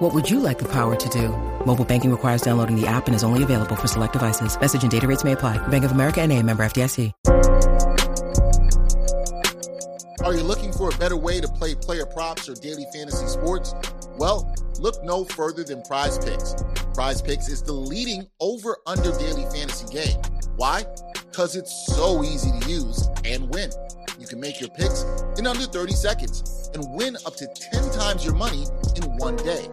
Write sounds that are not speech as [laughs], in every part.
What would you like the power to do? Mobile banking requires downloading the app and is only available for select devices. Message and data rates may apply. Bank of America and a member FDIC. Are you looking for a better way to play player props or daily fantasy sports? Well, look no further than Prize Picks. Prize Picks is the leading over under daily fantasy game. Why? Because it's so easy to use and win. You can make your picks in under 30 seconds and win up to 10 times your money in one day.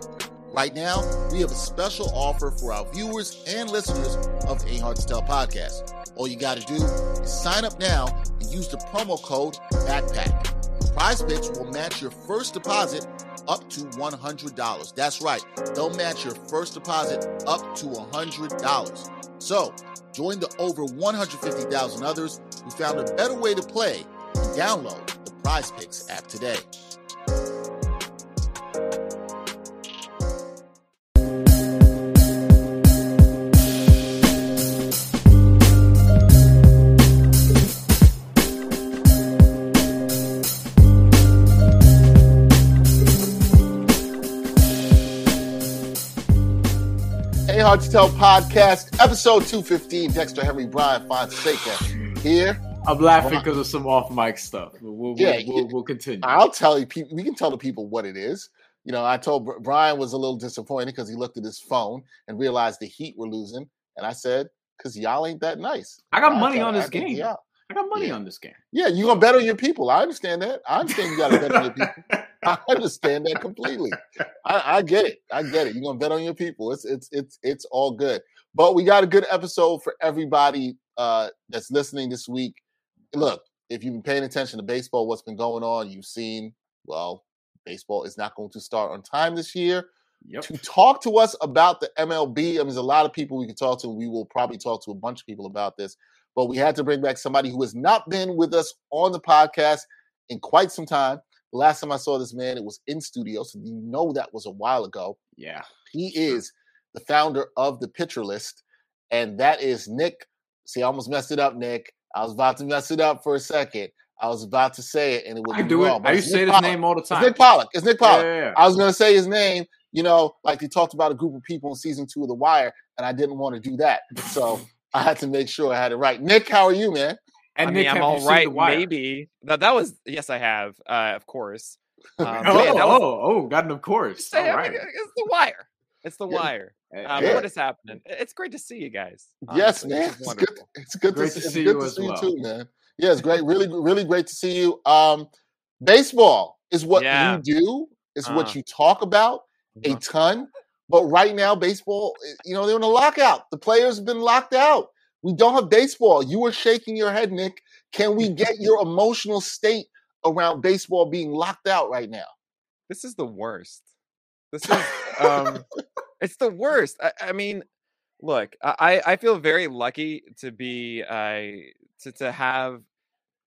Right now, we have a special offer for our viewers and listeners of Ain't Hard to Tell podcast. All you got to do is sign up now and use the promo code BACKPACK. Prize Picks will match your first deposit up to $100. That's right, they'll match your first deposit up to $100. So, join the over 150,000 others who found a better way to play and download the Prize Picks app today. Hard to Tell podcast, episode 215. Dexter Henry Bryan Fonseca here. I'm laughing because of some off mic stuff. We'll, Yeah, we'll, we'll, continue. I'll tell you, we can tell the people what it is. You know, I told Brian was a little disappointed because he looked at his phone and realized the Heat were losing. And I said, because y'all ain't that nice. I got Brian money on this game. I got money Yeah. on this game. Yeah, you're going to bet on your people. I understand that. I understand you got to bet on your people. I [laughs] understand that completely. I, I get it. I get it. You're gonna bet on your people. It's it's it's it's all good. But we got a good episode for everybody uh, that's listening this week. Look, if you've been paying attention to baseball, what's been going on, you've seen. Well, baseball is not going to start on time this year. Yep. To talk to us about the MLB, I mean, there's a lot of people we can talk to. We will probably talk to a bunch of people about this. But we had to bring back somebody who has not been with us on the podcast in quite some time. The last time I saw this man, it was in studio, so you know that was a while ago. Yeah. He is the founder of the Pitcher List, and that is Nick. See, I almost messed it up, Nick. I was about to mess it up for a second. I was about to say it, and it would I be do it. wrong, but I used to say Nick Pollack. name all the It's time. Nick Pollack. It's Nick Yeah, Pollack. yeah, yeah. I was going to say his name, you know, like he talked about a group of people in season two of The Wire, and I didn't want to do that. So I had to make sure I had it right. Nick, how are you, man? And I Nick, mean, I'm all right, you all seen right. The Wire? Maybe that that was yes, I have, uh, of course. [laughs] Um, Oh, yeah, was, oh, oh, got an of course. Say, All I mean, right. it's the wire. It's the Yeah. wire. Um, Yeah. What is happening? It's great to see you guys. Yes, man. This It's good. wonderful. It's good Great to, to see, see good you to see well. you too, man. Yeah, it's great. [laughs] Really, really great to see you. Um, baseball is what Yeah. you do. It's Uh. what you talk about a Uh-huh. ton. But right now, baseball, eh, you know, they're in a lockout. The players have been locked out. We don't have baseball. You were shaking your head, Nick. Can we get [laughs] your emotional state around baseball being locked out right now? This is the worst. This is um, it's the worst. I, I mean, look, I I feel very lucky to be uh, to to have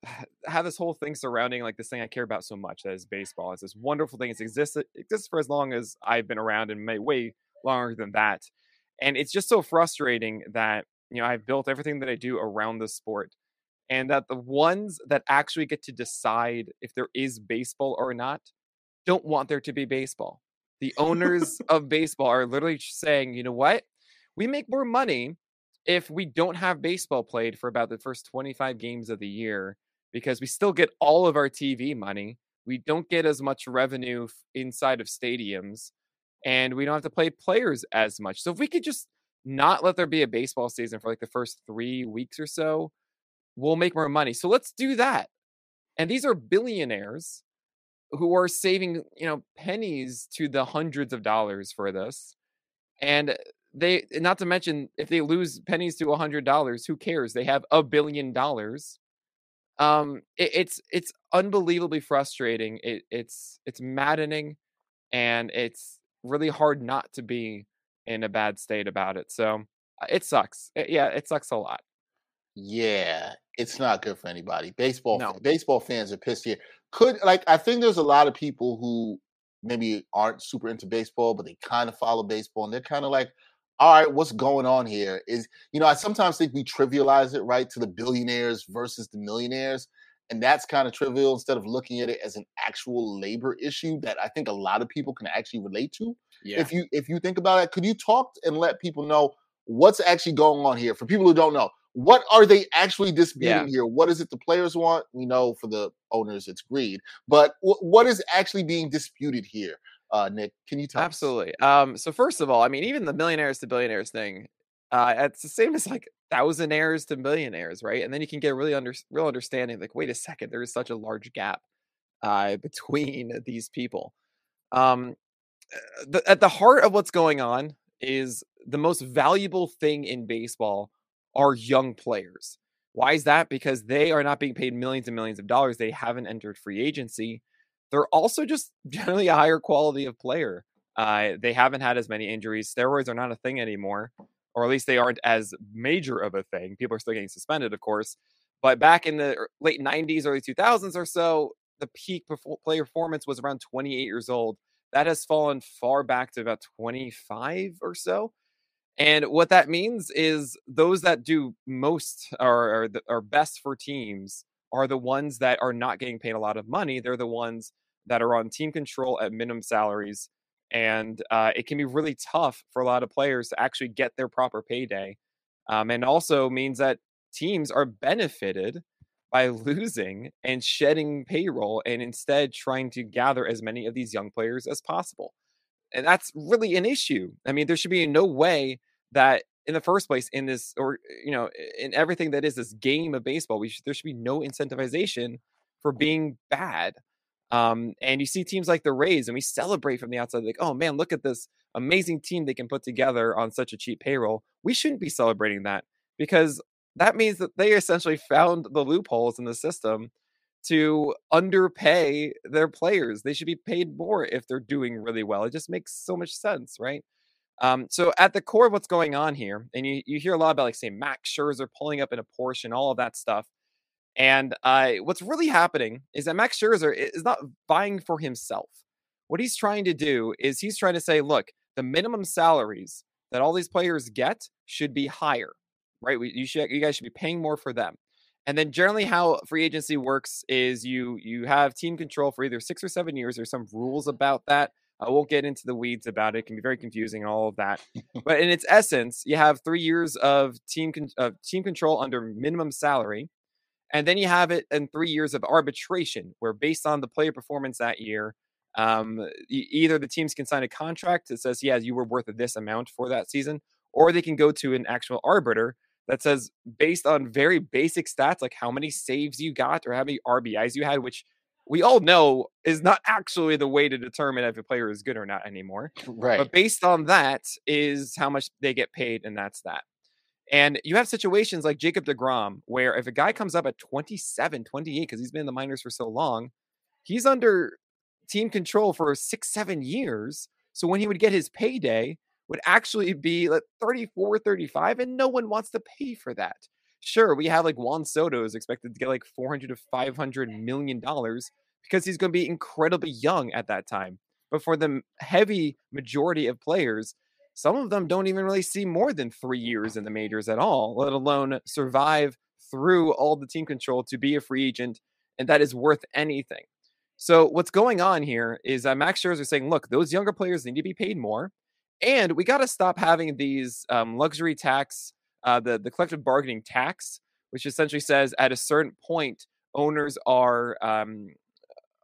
[laughs] have this whole thing surrounding like this thing I care about so much that is baseball. It's this wonderful thing. It's existed exists for as long as I've been around and may way longer than that. And it's just so frustrating that you know I've built everything that I do around the sport, and that the ones that actually get to decide if there is baseball or not don't want there to be baseball. The owners [laughs] of baseball are literally saying, you know what? We make more money if we don't have baseball played for about the first 25 games of the year because we still get all of our TV money. We don't get as much revenue inside of stadiums and we don't have to play players as much. So if we could just not let there be a baseball season for like the first 3 weeks or so, we'll make more money. So let's do that. And these are billionaires who are saving, you know, pennies to the hundreds of dollars for this. And they not to mention if they lose pennies to a hundred dollars, who cares? They have a billion dollars. Um, it, it's it's unbelievably frustrating. It, it's it's maddening, and it's really hard not to be in a bad state about it. So uh, it sucks. It- yeah, it sucks a lot. Yeah, it's not good for anybody. Baseball No. baseball fans are pissed here. Could like I think there's a lot of people who maybe aren't super into baseball, but they kind of follow baseball and they're kind of like, all right, what's going on here? Is you know, I sometimes think we trivialize it, right, to the billionaires versus the millionaires. And that's kind of trivial instead of looking at it as an actual labor issue that I think a lot of people can actually relate to Yeah. if you if you think about it could you talk and let people know what's actually going on here for people who don't know what are they actually disputing here what is it the players want we know for the owners it's greed but wh- what is actually being disputed here uh nick can you tell? Absolutely. Um, so first of all, I mean, even the millionaires to billionaires thing, uh, it's the same as like thousandaires to millionaires, right? And then you can get really under real understanding, like, wait a second, there is such a large gap uh, [laughs] between these people. Um, uh, the, at the heart of what's going on is the most valuable thing in baseball are young players. Why is that? Because they are not being paid millions and millions of dollars. They haven't entered free agency. They're also just [laughs] generally a higher quality of player. Uh, they haven't had as many injuries. Steroids are not a thing anymore, or at least they aren't as major of a thing. People are still getting suspended, of course. But back in the late 90s, early 2000s or so, the peak player performance was around 28 years old. That has fallen far back to about 25 or so. And what that means is those that do most or are, are best for teams are the ones that are not getting paid a lot of money. They're the ones that are on team control at minimum salaries. And uh, it can be really tough for a lot of players to actually get their proper payday. Um, and also means that teams are benefited by losing and shedding payroll and instead trying to gather as many of these young players as possible. And that's really an issue. I mean, there should be no way that in the first place in this or you know in everything that is this game of baseball we should, there should be no incentivization for being bad um, and you see teams like the Rays, and we celebrate from the outside, like, oh man, look at this amazing team they can put together on such a cheap payroll. We shouldn't be celebrating that because that means that they essentially found the loopholes in the system to underpay their players. They should be paid more if they're doing really well. It just makes so much sense, right? Um, so at the core of what's going on here, and you, you hear a lot about like say Max Scherzer pulling up in a Porsche and all of that stuff. And uh, what's really happening is that Max Scherzer is not vying for himself. What he's trying to do is he's trying to say, look, the minimum salaries that all these players get should be higher, right? We, you should, you guys should be paying more for them. And then generally, how free agency works is you you have team control for either six or seven years. There's some rules about that. I won't get into the weeds about it. It can be very confusing and all of that. [laughs] but in its essence, you have three years of team con- of team control under minimum salary, and then you have it in three years of arbitration, where based on the player performance that year, um, either the teams can sign a contract that says, yeah, you were worth this amount for that season, or they can go to an actual arbiter that says, based on very basic stats, like how many saves you got or how many RBIs you had, which we all know is not actually the way to determine if a player is good or not anymore. right But based on that is how much they get paid, and that's that. And you have situations like Jacob DeGrom, where if a guy comes up at 27, 28, because he's been in the minors for so long, he's under team control for six, seven years. So when he would get his payday, would actually be like 34, 35, and no one wants to pay for that. Sure, we have like Juan Soto is expected to get like 400 to 500 million dollars because he's going to be incredibly young at that time. But for the heavy majority of players, some of them don't even really see more than three years in the majors at all, let alone survive through all the team control to be a free agent, and that is worth anything. So what's going on here is that Max Scherzer saying, look, those younger players need to be paid more, and we got to stop having these um, luxury tax, uh, the the collective bargaining tax, which essentially says at a certain point owners are um,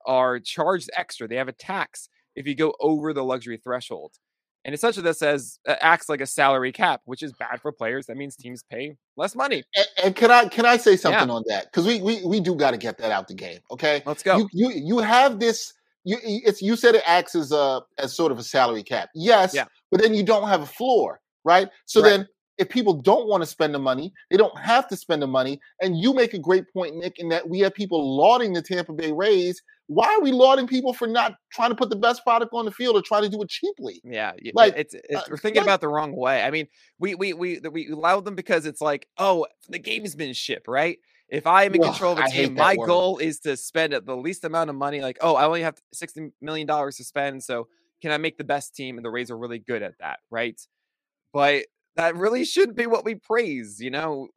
are charged extra. They have a tax if you go over the luxury threshold. And essentially, that says uh, acts like a salary cap, which is bad for players. That means teams pay less money. and, and can i can i say something on that because we, we we do got to get that out the game okay Let's go. you you you have this you it's you said it acts as a as sort of a salary cap yes Yeah. but then you don't have a floor right so Right. then if people don't want to spend the money, they don't have to spend the money. And you make a great point, Nick, in that we have people lauding the Tampa Bay Rays. Why are we lauding people for not trying to put the best product on the field or trying to do it cheaply? Yeah, like it's, it's uh, we're thinking about the wrong way. I mean, we we we we allow them because it's like, oh, the game's been shipped, right? If I'm in control of a team, my word. goal is to spend the least amount of money. Like, oh, I only have sixty million dollars to spend, so can I make the best team? And the Rays are really good at that, right? But that really should be what we praise. You know,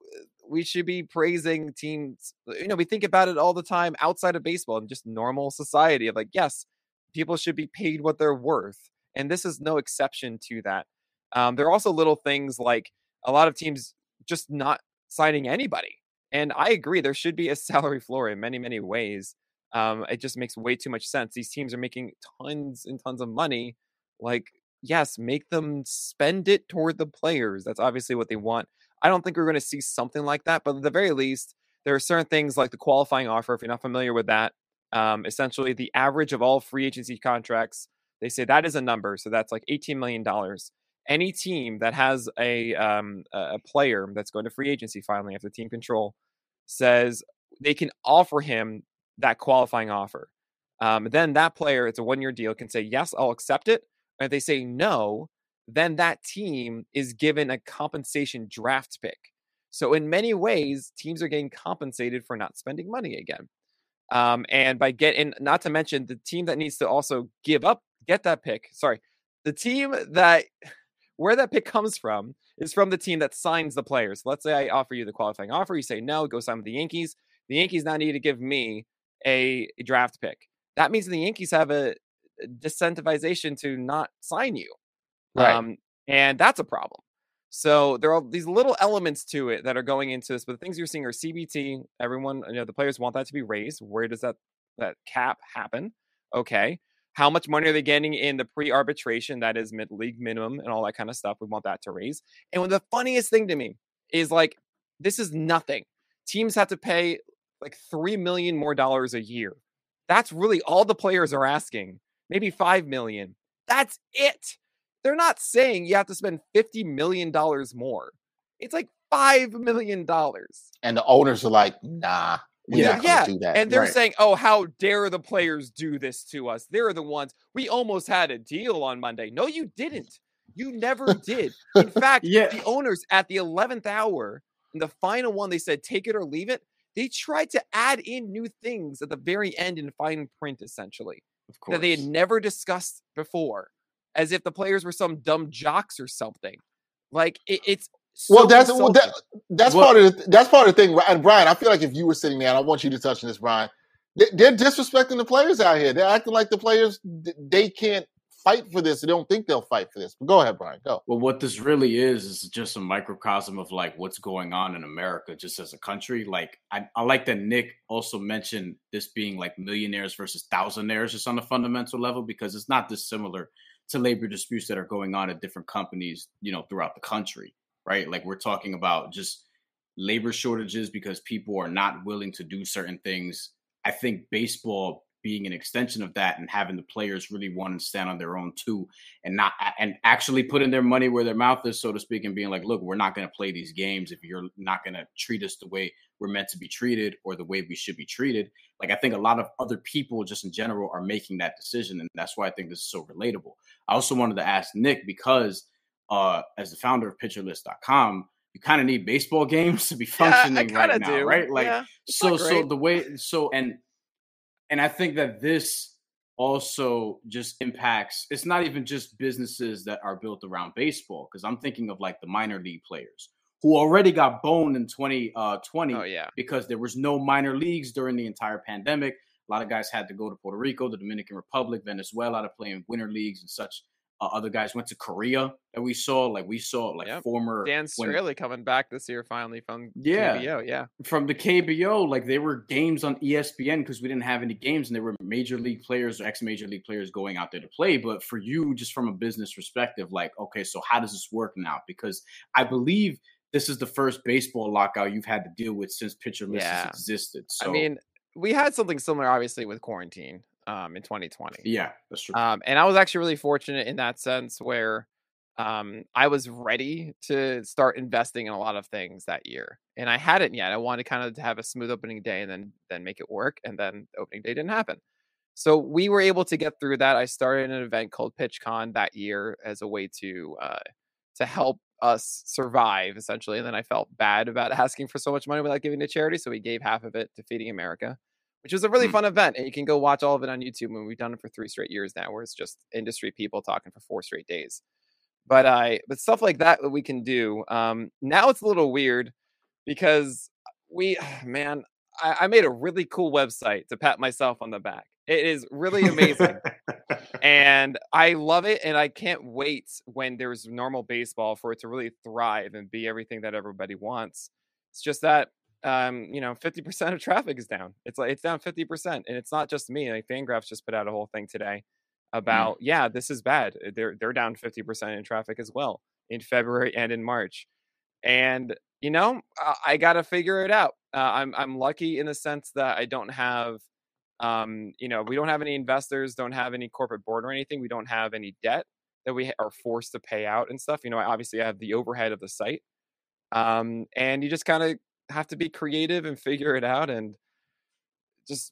we should be praising teams. You know, we think about it all the time outside of baseball and just normal society of like, yes, people should be paid what they're worth. And this is no exception to that. Um, there are also little things like a lot of teams just not signing anybody. And I agree, there should be a [laughs] salary floor in many, many ways. Um, it just makes way too much sense. These teams are making tons and tons of money. Like yes, make them spend it toward the players. That's obviously what they want. I don't think we're going to see something like that, but at the very least, there are certain things like the qualifying offer. If you're not familiar with that, um, essentially the average of all free agency contracts, they say that is a number. So that's like $18 million. Any team that has a um, a player that's going to free agency finally after team control says they can offer him that qualifying offer. Um, then that player, it's a one year deal, can say, Yes, I'll accept it and if they say no, then that team is given a compensation draft pick. So in many ways, teams are getting compensated for not spending money again. Um, and by getting, not to mention the team that needs to also give up, get that pick. Sorry, the team that [sighs] where that pick comes from is from the team that signs the players. Let's say I offer you the qualifying offer, you say no, go sign with the Yankees. The Yankees now need to give me a, a draft pick. That means the Yankees have a disincentivization to not sign you. Right. Um, and that's a problem. So there are these little elements to it that are going into this, but the things you're seeing are CBT. Everyone, you know, the players want that to be raised. Where does that that cap happen? Okay. How much money are they getting in the pre-arbitration? That is mid league minimum and all that kind of stuff. We want that to raise. And the funniest thing to me is like, this is nothing. Teams have to pay like three million more dollars a year. That's really all the players are asking maybe 5 million. That's it. They're not saying you have to spend 50 million dollars more. It's like 5 million dollars. And the owners are like, "Nah, we yeah, yeah. Do that. And they're right. saying, "Oh, how dare the players do this to us? They're the ones. We almost had a deal on Monday. No, you didn't. You never [laughs] did. In fact, yeah. the owners at the 11th hour, in the final one, they said, "Take it or leave it." They tried to add in new things at the very end in fine print, essentially that they had never discussed before, as if the players were some dumb jocks or something. Like it, it's so well, that's well, that, that's well, part of the, that's part of the thing. Right? And Brian, I feel like if you were sitting there, and I want you to touch on this, Brian. They're disrespecting the players out here. They're acting like the players they can't fight for this. They don't think they'll fight for this. But go ahead, Brian. Go. Well, what this really is is just a microcosm of like what's going on in America, just as a country. Like I, I like that Nick also mentioned this being like millionaires versus thousandaires, just on a fundamental level, because it's not dissimilar to labor disputes that are going on at different companies, you know, throughout the country, right? Like we're talking about just labor shortages because people are not willing to do certain things. I think baseball being an extension of that and having the players really want to stand on their own too and not and actually putting their money where their mouth is so to speak and being like look we're not going to play these games if you're not going to treat us the way we're meant to be treated or the way we should be treated like i think a lot of other people just in general are making that decision and that's why i think this is so relatable i also wanted to ask nick because uh as the founder of pitcherlist.com you kind of need baseball [laughs] games to be functioning yeah, right now, do. right? Like yeah, so so the way so and and I think that this also just impacts it's not even just businesses that are built around baseball because i'm thinking of like the minor league players who already got boned in 2020 uh, oh, yeah. because there was no minor leagues during the entire pandemic a lot of guys had to go to puerto rico the dominican republic venezuela to play in winter leagues and such uh, other guys went to Korea that we saw. Like we saw like yep. former Dan Straily coming back this year finally from yeah KBO. Yeah, from the KBO. Like they were games on ESPN because we didn't have any games, and there were major league players or ex major league players going out there to play. But for you, just from a business perspective, like okay, so how does this work now? Because I believe this is the first baseball lockout you've had to deal with since pitcher lists yeah. existed. So I mean, we had something similar, obviously, with quarantine um, in 2020. Yeah, that's true. Um, and I was actually really fortunate in that sense where um, I was ready to start investing in a lot of things that year, and I hadn't yet. I wanted kind of to have a smooth opening day and then then make it work, and then the opening day didn't happen. So we were able to get through that. I started an event called PitchCon that year as a way to uh, to help us survive essentially. And then I felt bad about [laughs] asking for so much money without giving to charity, so we gave half of it to Feeding America, which was a really mm. fun event. And you can go watch all of it on YouTube. And we've done it for three straight years now, where it's just industry people talking for four straight days. But I but stuff like that that we can do. Um, now it's a little weird because we [sighs] man, I, I made a really cool website to pat myself on the back. It is really amazing. [laughs] and I love it. And I can't wait when there's normal baseball for it to really thrive and be everything that everybody wants. It's just that um, you know, 50% of traffic is down. It's like it's down 50%. And it's not just me. Like Fangraphs just put out a whole thing today Mm. about, mm. yeah, this is bad. Uh, they're they're down 50% in traffic as well in February and in March. And you know, I, I got to figure it out. Uh, I'm I'm lucky in the sense that I don't have um, you know, we don't have any investors, don't have any corporate board or anything. We don't have any debt that we are forced to pay out and stuff. You know, I obviously have the overhead of the site. Um, and you just kind of have to be creative and figure it out and just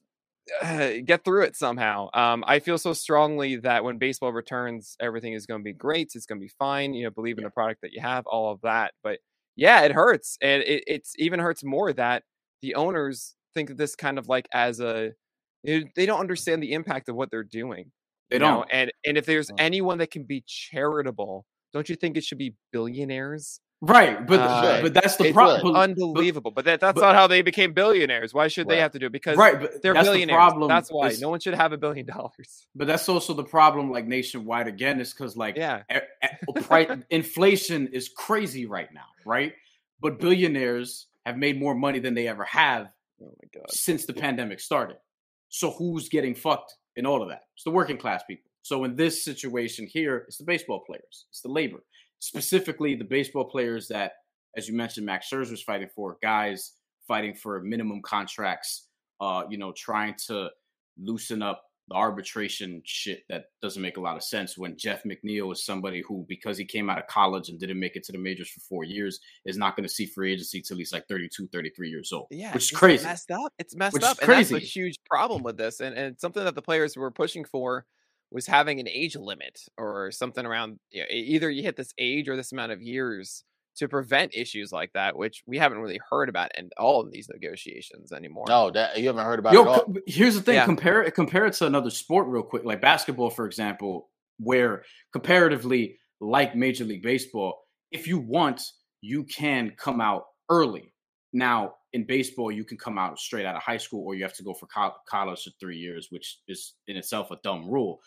get through it somehow. Um, I feel so strongly that when baseball returns, everything is going to be great. It's going to be fine. You know, believe in the product that you have, all of that. But yeah, it hurts, and it it's even hurts more that the owners think of this kind of like as a they don't understand the impact of what they're doing. They don't. Know? And and if there's anyone that can be charitable, don't you think it should be billionaires? Right, but uh, but that's the problem. Unbelievable, but, that, that's but, not how they became billionaires. Why should right. they have to do it? Because right, but they're billionaires. The problem. That's why no one should have a billion dollars. But that's also the problem, like nationwide again, is because like yeah, price, inflation is crazy right now, right? But billionaires have made more money than they ever have oh my God. since the pandemic started. So who's getting fucked in all of that? It's the working class people. So in this situation here, it's the baseball players, it's the labor specifically the baseball players that, as you mentioned, Max Scherzer's fighting for, guys fighting for minimum contracts, uh, you know, trying to loosen up the arbitration shit that doesn't make a lot of sense when Jeff McNeil is somebody who, because he came out of college and didn't make it to the majors for four years, is not going to see free agency till he's like 32, 33 years old. Yeah. Which is crazy. It's messed up. It's messed which up. And crazy. that's a huge problem with this. And, and something that the players were pushing for was having an age limit or something around you know, either you hit this age or this amount of years to prevent issues like that, which we haven't really heard about in all of these negotiations anymore. No, that you haven't heard about. Yo, here's the thing: yeah. compare it compare it to another sport real quick, like basketball, for example, where comparatively, like Major League Baseball, if you want, you can come out early. Now, in baseball, you can come out straight out of high school, or you have to go for college for three years, which is in itself a dumb rule.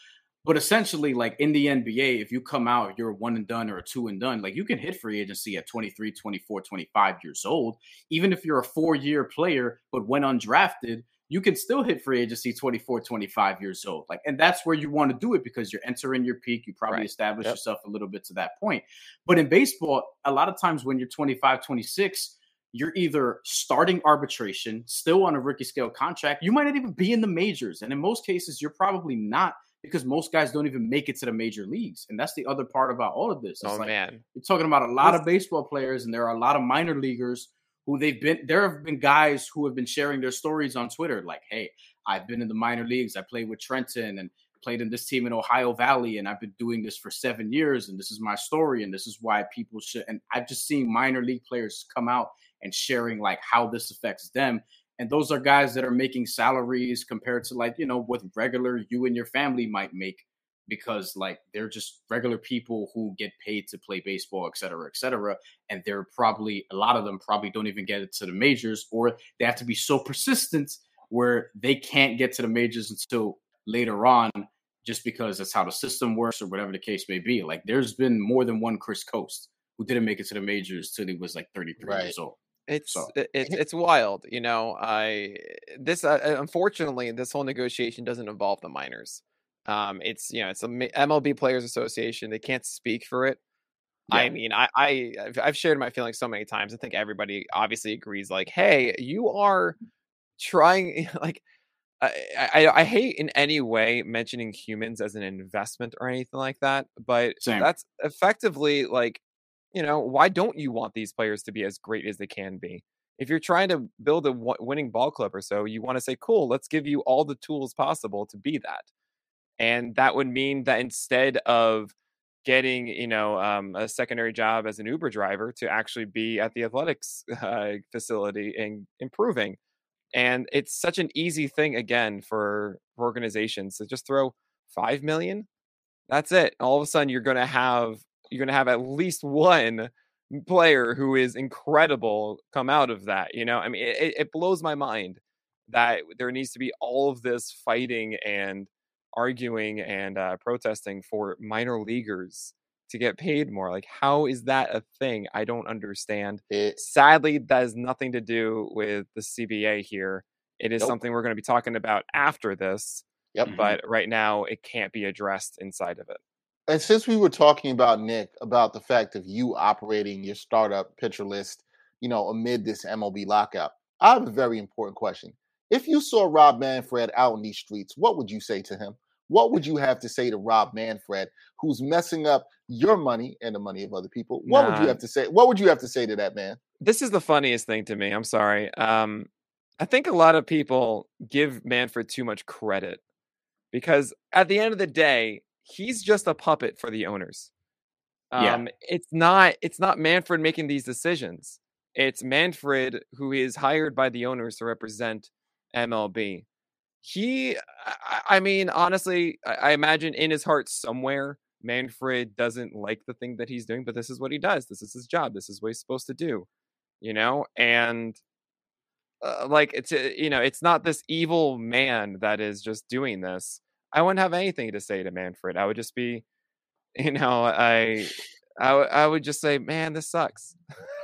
But essentially, like in the NBA, if you come out, you're one and done or a two and done, like you can hit free agency at 23, 24, 25 years old. Even if you're a four year player, but when undrafted, you can still hit free agency 24, 25 years old. Like, and that's where you want to do it because you're entering your peak. You probably right. establish yep. yourself a little bit to that point. But in baseball, a lot of times when you're 25, 26, you're either starting arbitration, still on a rookie scale contract. You might not even be in the majors. And in most cases, you're probably not because most guys don't even make it to the major leagues. And that's the other part about all of this. It's oh, like, man. You're talking about a lot of baseball players, and there are a lot of minor leaguers who they've been, there have been guys who have been sharing their stories on Twitter like, hey, I've been in the minor leagues. I played with Trenton and played in this team in Ohio Valley, and I've been doing this for seven years, and this is my story, and this is why people should. And I've just seen minor league players come out and sharing like how this affects them. And those are guys that are making salaries compared to like, you know, what regular you and your family might make because like they're just regular people who get paid to play baseball, et cetera, et cetera. And they're probably a lot of them probably don't even get it to the majors or they have to be so persistent where they can't get to the majors until later on just because that's how the system works or whatever the case may be. Like there's been more than one Chris Coast who didn't make it to the majors till he was like 33 right. years old. It's so. [laughs] it's it's wild, you know. I this uh, uh, unfortunately this whole negotiation doesn't involve the minors. Um, it's you know it's a MLB Players Association. They can't speak for it. Yeah. I mean, I, I I've shared my feelings so many times. I think everybody obviously agrees. Like, hey, you are trying [laughs] like I, I, I hate in any way mentioning humans as an investment or anything like that, but Same. that's effectively like, you know, why don't you want these players to be as great as they can be? If you're trying to build a winning ball club or so, you want to say, cool, let's give you all the tools possible to be that. And that would mean that instead of getting, you know, um, a secondary job as an Uber driver to actually be at the athletics uh, facility and improving and it's such an easy thing again for organizations to just throw 5 million that's it all of a sudden you're going to have you're going to have at least one player who is incredible come out of that you know i mean it, it blows my mind that there needs to be all of this fighting and arguing and uh, protesting for minor leaguers to get paid more. Like, how is that a thing? I don't understand. It, Sadly, that has nothing to do with the CBA here. It is Nope. something we're going to be talking about after this, yep. But right now it can't be addressed inside of it. And since we were talking about Nick about the fact of you operating your startup pitcher list, you know, amid this MLB lockout, I have a very important question. If you saw Rob Manfred out in these streets, what would you say to him? What would you have to say to Rob Manfred, who's messing up your money and the money of other people? What would you have to say? What would you have to say to that man? This is the funniest thing to me. I'm sorry. Um, I think a lot of people give Manfred too much credit because at the end of the day, he's just a puppet for the owners. Yeah. Um, it's not it's not Manfred making these decisions. It's Manfred who is hired by the owners to represent MLB. He, I, I mean, honestly, I, I imagine in his heart somewhere, Manfred doesn't like the thing that he's doing, but this is what he does. This is his job. This is what he's supposed to do, you know. And uh, like it's uh, you know, it's not this evil man that is just doing this. I wouldn't have anything to say to Manfred. I would just be, you know, I, I, I would just say, man, this sucks.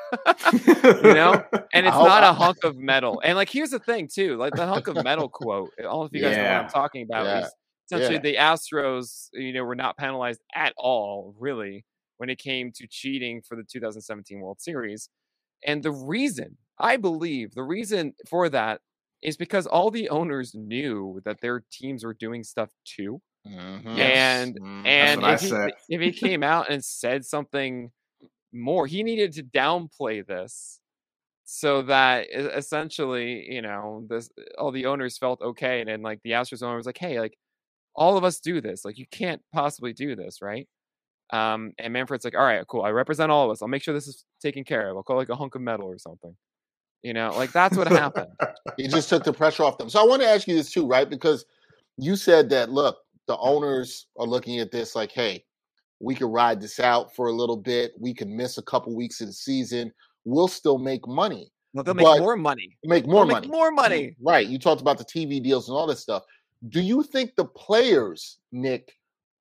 [laughs] you know and it's not a hunk of metal and like here's the thing too like the hunk of metal quote know if you guys know what i'm talking about Yeah. is essentially Yeah. the astros you know were not penalized at all really when it came to cheating for the 2017 world series and the reason i believe the reason for that is because all the owners knew that their teams were doing stuff too Mhm. and Mhm. and if he, [laughs] if he came out and said something more, he needed to downplay this so that essentially, you know, this all the owners felt okay, and then like the Astros owner was like, "Hey, like all of us do this. Like you can't possibly do this, right?" Um, and Manfred's like, "All right, cool. I represent all of us. I'll make sure this is taken care of. I'll call like a hunk of metal or something." You know, like that's what happened. [laughs] He just took the pressure off them. So I want to ask you this too, right? Because you said that look, the owners are looking at this like, hey, we could ride this out for a little bit. We can miss a couple weeks of the season. We'll still make money. Well, they'll make more money. Make more They'll money. Make more money. Right. You talked about the TV deals and all this stuff. Do you think the players, Nick,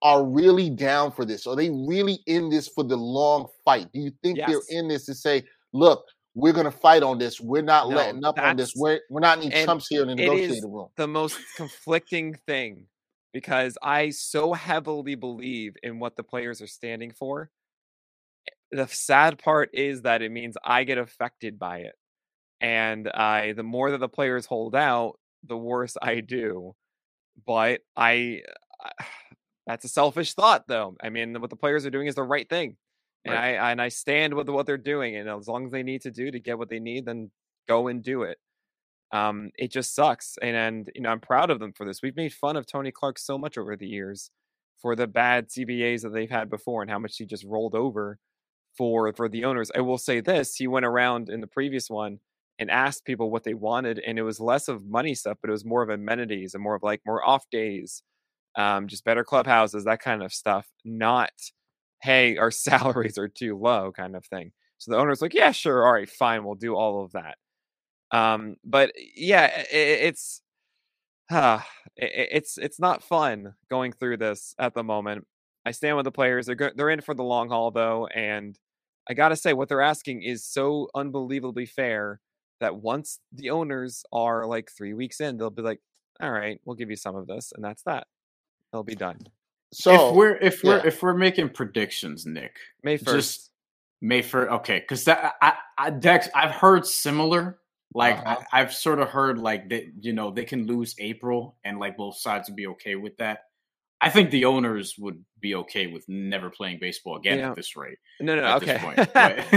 are really down for this? Are they really in this for the long fight? Do you think Yes. they're in this to say, look, we're going to fight on this. We're not No, letting up on this. We're, we're not any Trumps here in the negotiating room. the most conflicting thing because I so heavily believe in what the players are standing for. The sad part is that it means I get affected by it. And I the more that the players hold out, the worse I do. But I uh, [sighs] that's a selfish thought though. I mean, what the players are doing is the right thing. And Right. I and I stand with what they're doing and as long as they need to do to get what they need then go and do it. Um it just sucks and and you know i'm proud of them for this. We've made fun of tony clark so much over the years for the bad cbas that they've had before and how much he just rolled over for for the owners. I will say this he went around in the previous one and asked people what they wanted and it was less of money stuff but it was more of amenities and more of like more off days um just better clubhouses that kind of stuff not hey our [laughs] salaries are too low kind of thing. So the owner's like yeah sure all right fine we'll do all of that. Um but yeah i i- it's [sighs] uh, it's it's not fun going through this at the moment. I stand with the players they're go- they're in for the long haul though and i gotta say what they're asking is so unbelievably fair that once the owners are like three weeks in they'll be like all right we'll give you some of this and that's that. They'll be done So if we're if we're yeah. if we're making predictions, Nick, may 1st just May first. Okay, because that I, I Dex, I've heard similar Like uh-huh. I, have sort of heard like that, you know, they can lose April and like both sides would be okay with that. I think the owners would be okay with never playing baseball again yeah. at this rate. No, no, okay.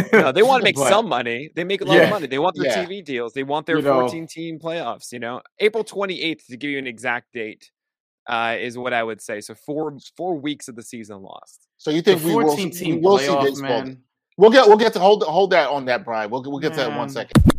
[laughs] no, they want to [laughs] make but, some money. They make a lot yeah. of money. They want their yeah. TV deals. They want their you 14 know, team playoffs. You know, April 28th to give you an exact date uh, is what I would say. So four four weeks of the season lost. So you think we will, we will see baseball? Man. We'll get we'll get to hold hold that on that, Brian. We'll we'll get man. to that in one second.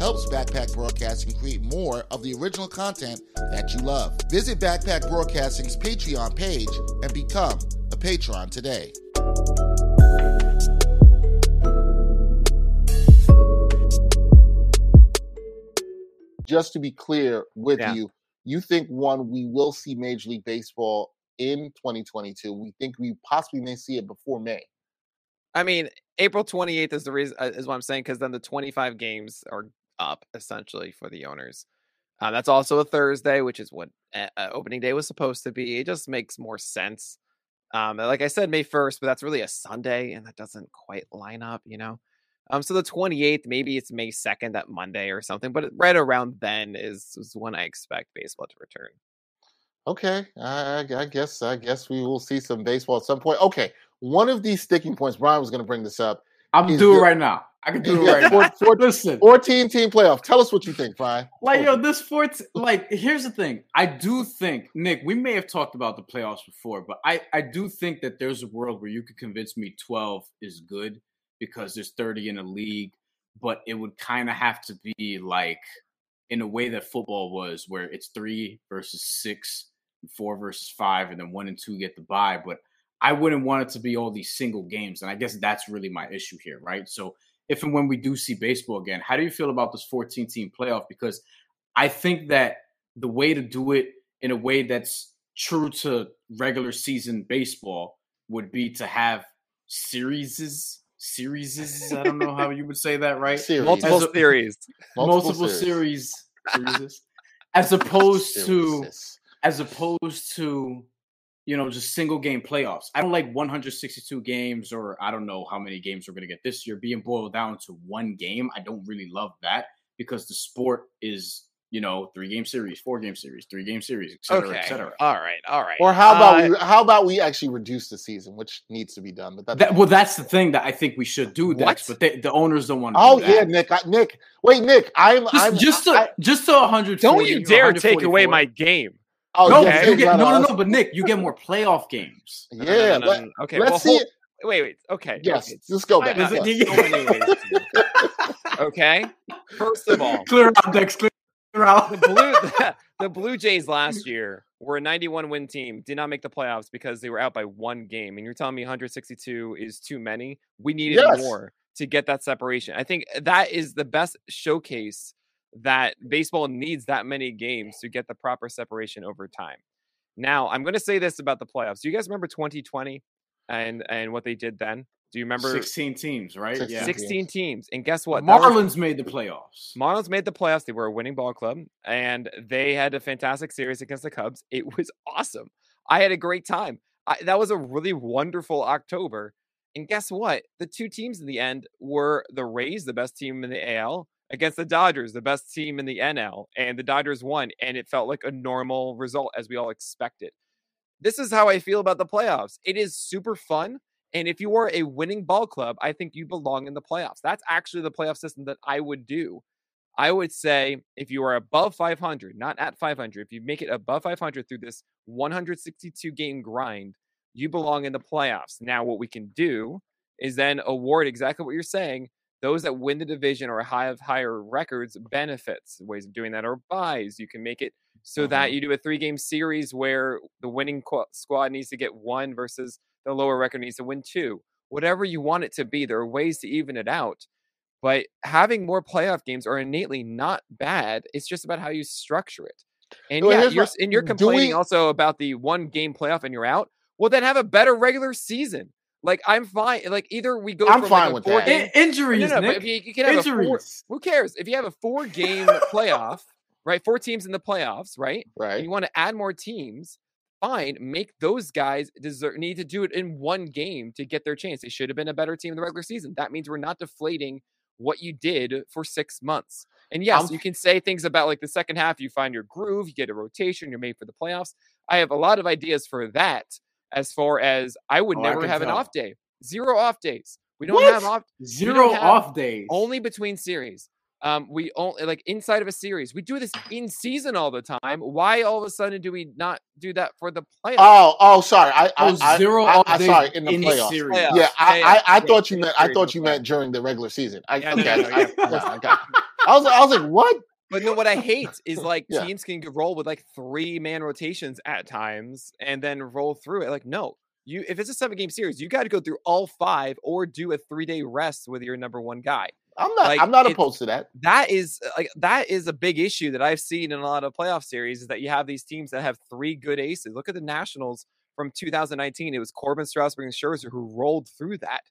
helps Backpack Broadcasting create more of the original content that you love. Visit Backpack Broadcasting's Patreon page and become a patron today. Just to be clear with yeah. you, you think one, we will see Major League Baseball in 2022. We think we possibly may see it before May. I mean, April 28th is the reason uh, is what I'm saying because then the 25 games are up essentially for the owners. Uh, that's also a Thursday, which is what uh, opening day was supposed to be. It just makes more sense. Um, like I said, May 1st, but that's really a Sunday, and that doesn't quite line up, you know. Um, so the 28th, maybe it's May 2nd, that Monday or something, but right around then is, is when I expect baseball to return. Okay, I, I guess I guess we will see some baseball at some point. Okay, one of these sticking points, Brian was going to bring this up. I'm doing it right now. I can do it right [laughs] now. Listen, 14 team playoff. Tell us what you think, Brian. Like, yo, this 14, like, here's the thing. I do think, Nick, we may have talked about the playoffs before, but I, I do think that there's a world where you could convince me 12 is good because there's 30 in a league, but it would kind of have to be like in a way that football was, where it's three versus six, four versus five, and then one and two get the bye. But I wouldn't want it to be all these single games. And I guess that's really my issue here, right? So if and when we do see baseball again, how do you feel about this 14 team playoff? Because I think that the way to do it in a way that's true to regular season baseball would be to have series series I don't know how you would say that right [laughs] series. multiple a, series multiple, multiple series series as opposed to as opposed to you know, just single game playoffs. I don't like 162 games or I don't know how many games we're going to get this year being boiled down to one game. I don't really love that because the sport is, you know, three game series, four game series, three game series, et cetera, okay. et cetera. All right, all right. Or how about uh, we, how about we actually reduce the season, which needs to be done? But that's that, well, that's the thing that I think we should do. That, but they, the owners don't want to. Oh yeah, Nick, I, Nick. Wait, Nick, I'm just, I'm just to I, just to 100. Don't you dare take away my game. Oh, no, yeah, you get, no, no, no. But Nick, you get more playoff games. [laughs] Yeah. No, no, okay. Let's well, see. Hold, wait, wait. Okay. Yes. Okay. Let's go back. [laughs] okay. First of all, clear out, Dex. Clear out. the blue, the, [laughs] the Blue Jays last year were a 91 win team. Did not make the playoffs because they were out by one game. And you're telling me 162 is too many? We needed yes. more to get that separation. I think that is the best showcase that baseball needs that many games to get the proper separation over time. Now, I'm going to say this about the playoffs. Do you guys remember 2020 and and what they did then? Do you remember 16 teams, right? 16 yeah. 16 teams. And guess what? Marlins was, made the playoffs. Marlins made the playoffs. They were a winning ball club and they had a fantastic series against the Cubs. It was [laughs] awesome. I had a great time. I, that was a really wonderful October. And guess what? The two teams in the end were the Rays, the best team in the AL, against the Dodgers, the best team in the NL, and the Dodgers won, and it felt like a normal result as we all expected. This is how I feel about the playoffs. It is super fun. And if you are a winning ball club, I think you belong in the playoffs. That's actually the playoff system that I would do. I would say if you are above 500, not at 500, if you make it above 500 through this 162 game grind, you belong in the playoffs. Now, what we can do is then award exactly what you're saying those that win the division or have higher records benefits. Ways of doing that are buys. You can make it so that you do a three game series where the winning qu- squad needs to get one versus the lower record needs to win two. Whatever you want it to be, there are ways to even it out. But having more playoff games are innately not bad. It's just about how you structure it. And Well, yeah, you're, and you're complaining we- also about the one game playoff and you're out. Well, then have a better regular season. Like I'm fine. Like either we go. I'm from fine like a with four that. Game, In- injuries, no, no, Nick. if you, you can have a four, injuries. who cares if you have a four game [laughs] playoff, right? Four teams in the playoffs, right? And Right. you want to add more teams. Fine, make those guys deserve need to do it in one game to get their chance. They should have been a better team in the regular season. That means we're not deflating what you did for six months. And yes, I'm- you can say things about like the second half, you find your groove, you get a rotation, you're made for the playoffs. I have a lot of ideas for that as far as I would Oh, never can have an off day. Zero off days. We don't What? have off Zero have off days. only between series. Um, we only like inside of a series. We do this in season all the time. Why all of a sudden do we not do that for the playoffs? Oh, oh, sorry. I, I, Oh, I, zero I, I, sorry. In the in playoffs. series. Playoffs. Yeah, I, Yeah, I, I yeah, thought you meant. I thought you meant during the regular season. I, Yeah, okay, no, no, I, yeah. yeah, I got. I was, I was like, what? But no, what I hate [laughs] is like Yeah. teams can roll with like three man rotations at times and then roll through it. Like, no, you if it's a seven game series, you got to go through all five or do a three day rest with your number one guy. I'm not. Like, I'm not opposed to that. that is uh, like that is a big issue that I've seen in a lot of playoff series is that you have these teams that have three good aces. Look at the Nationals from 2019. It was Corbin, Strasburg, and Scherzer who rolled through that,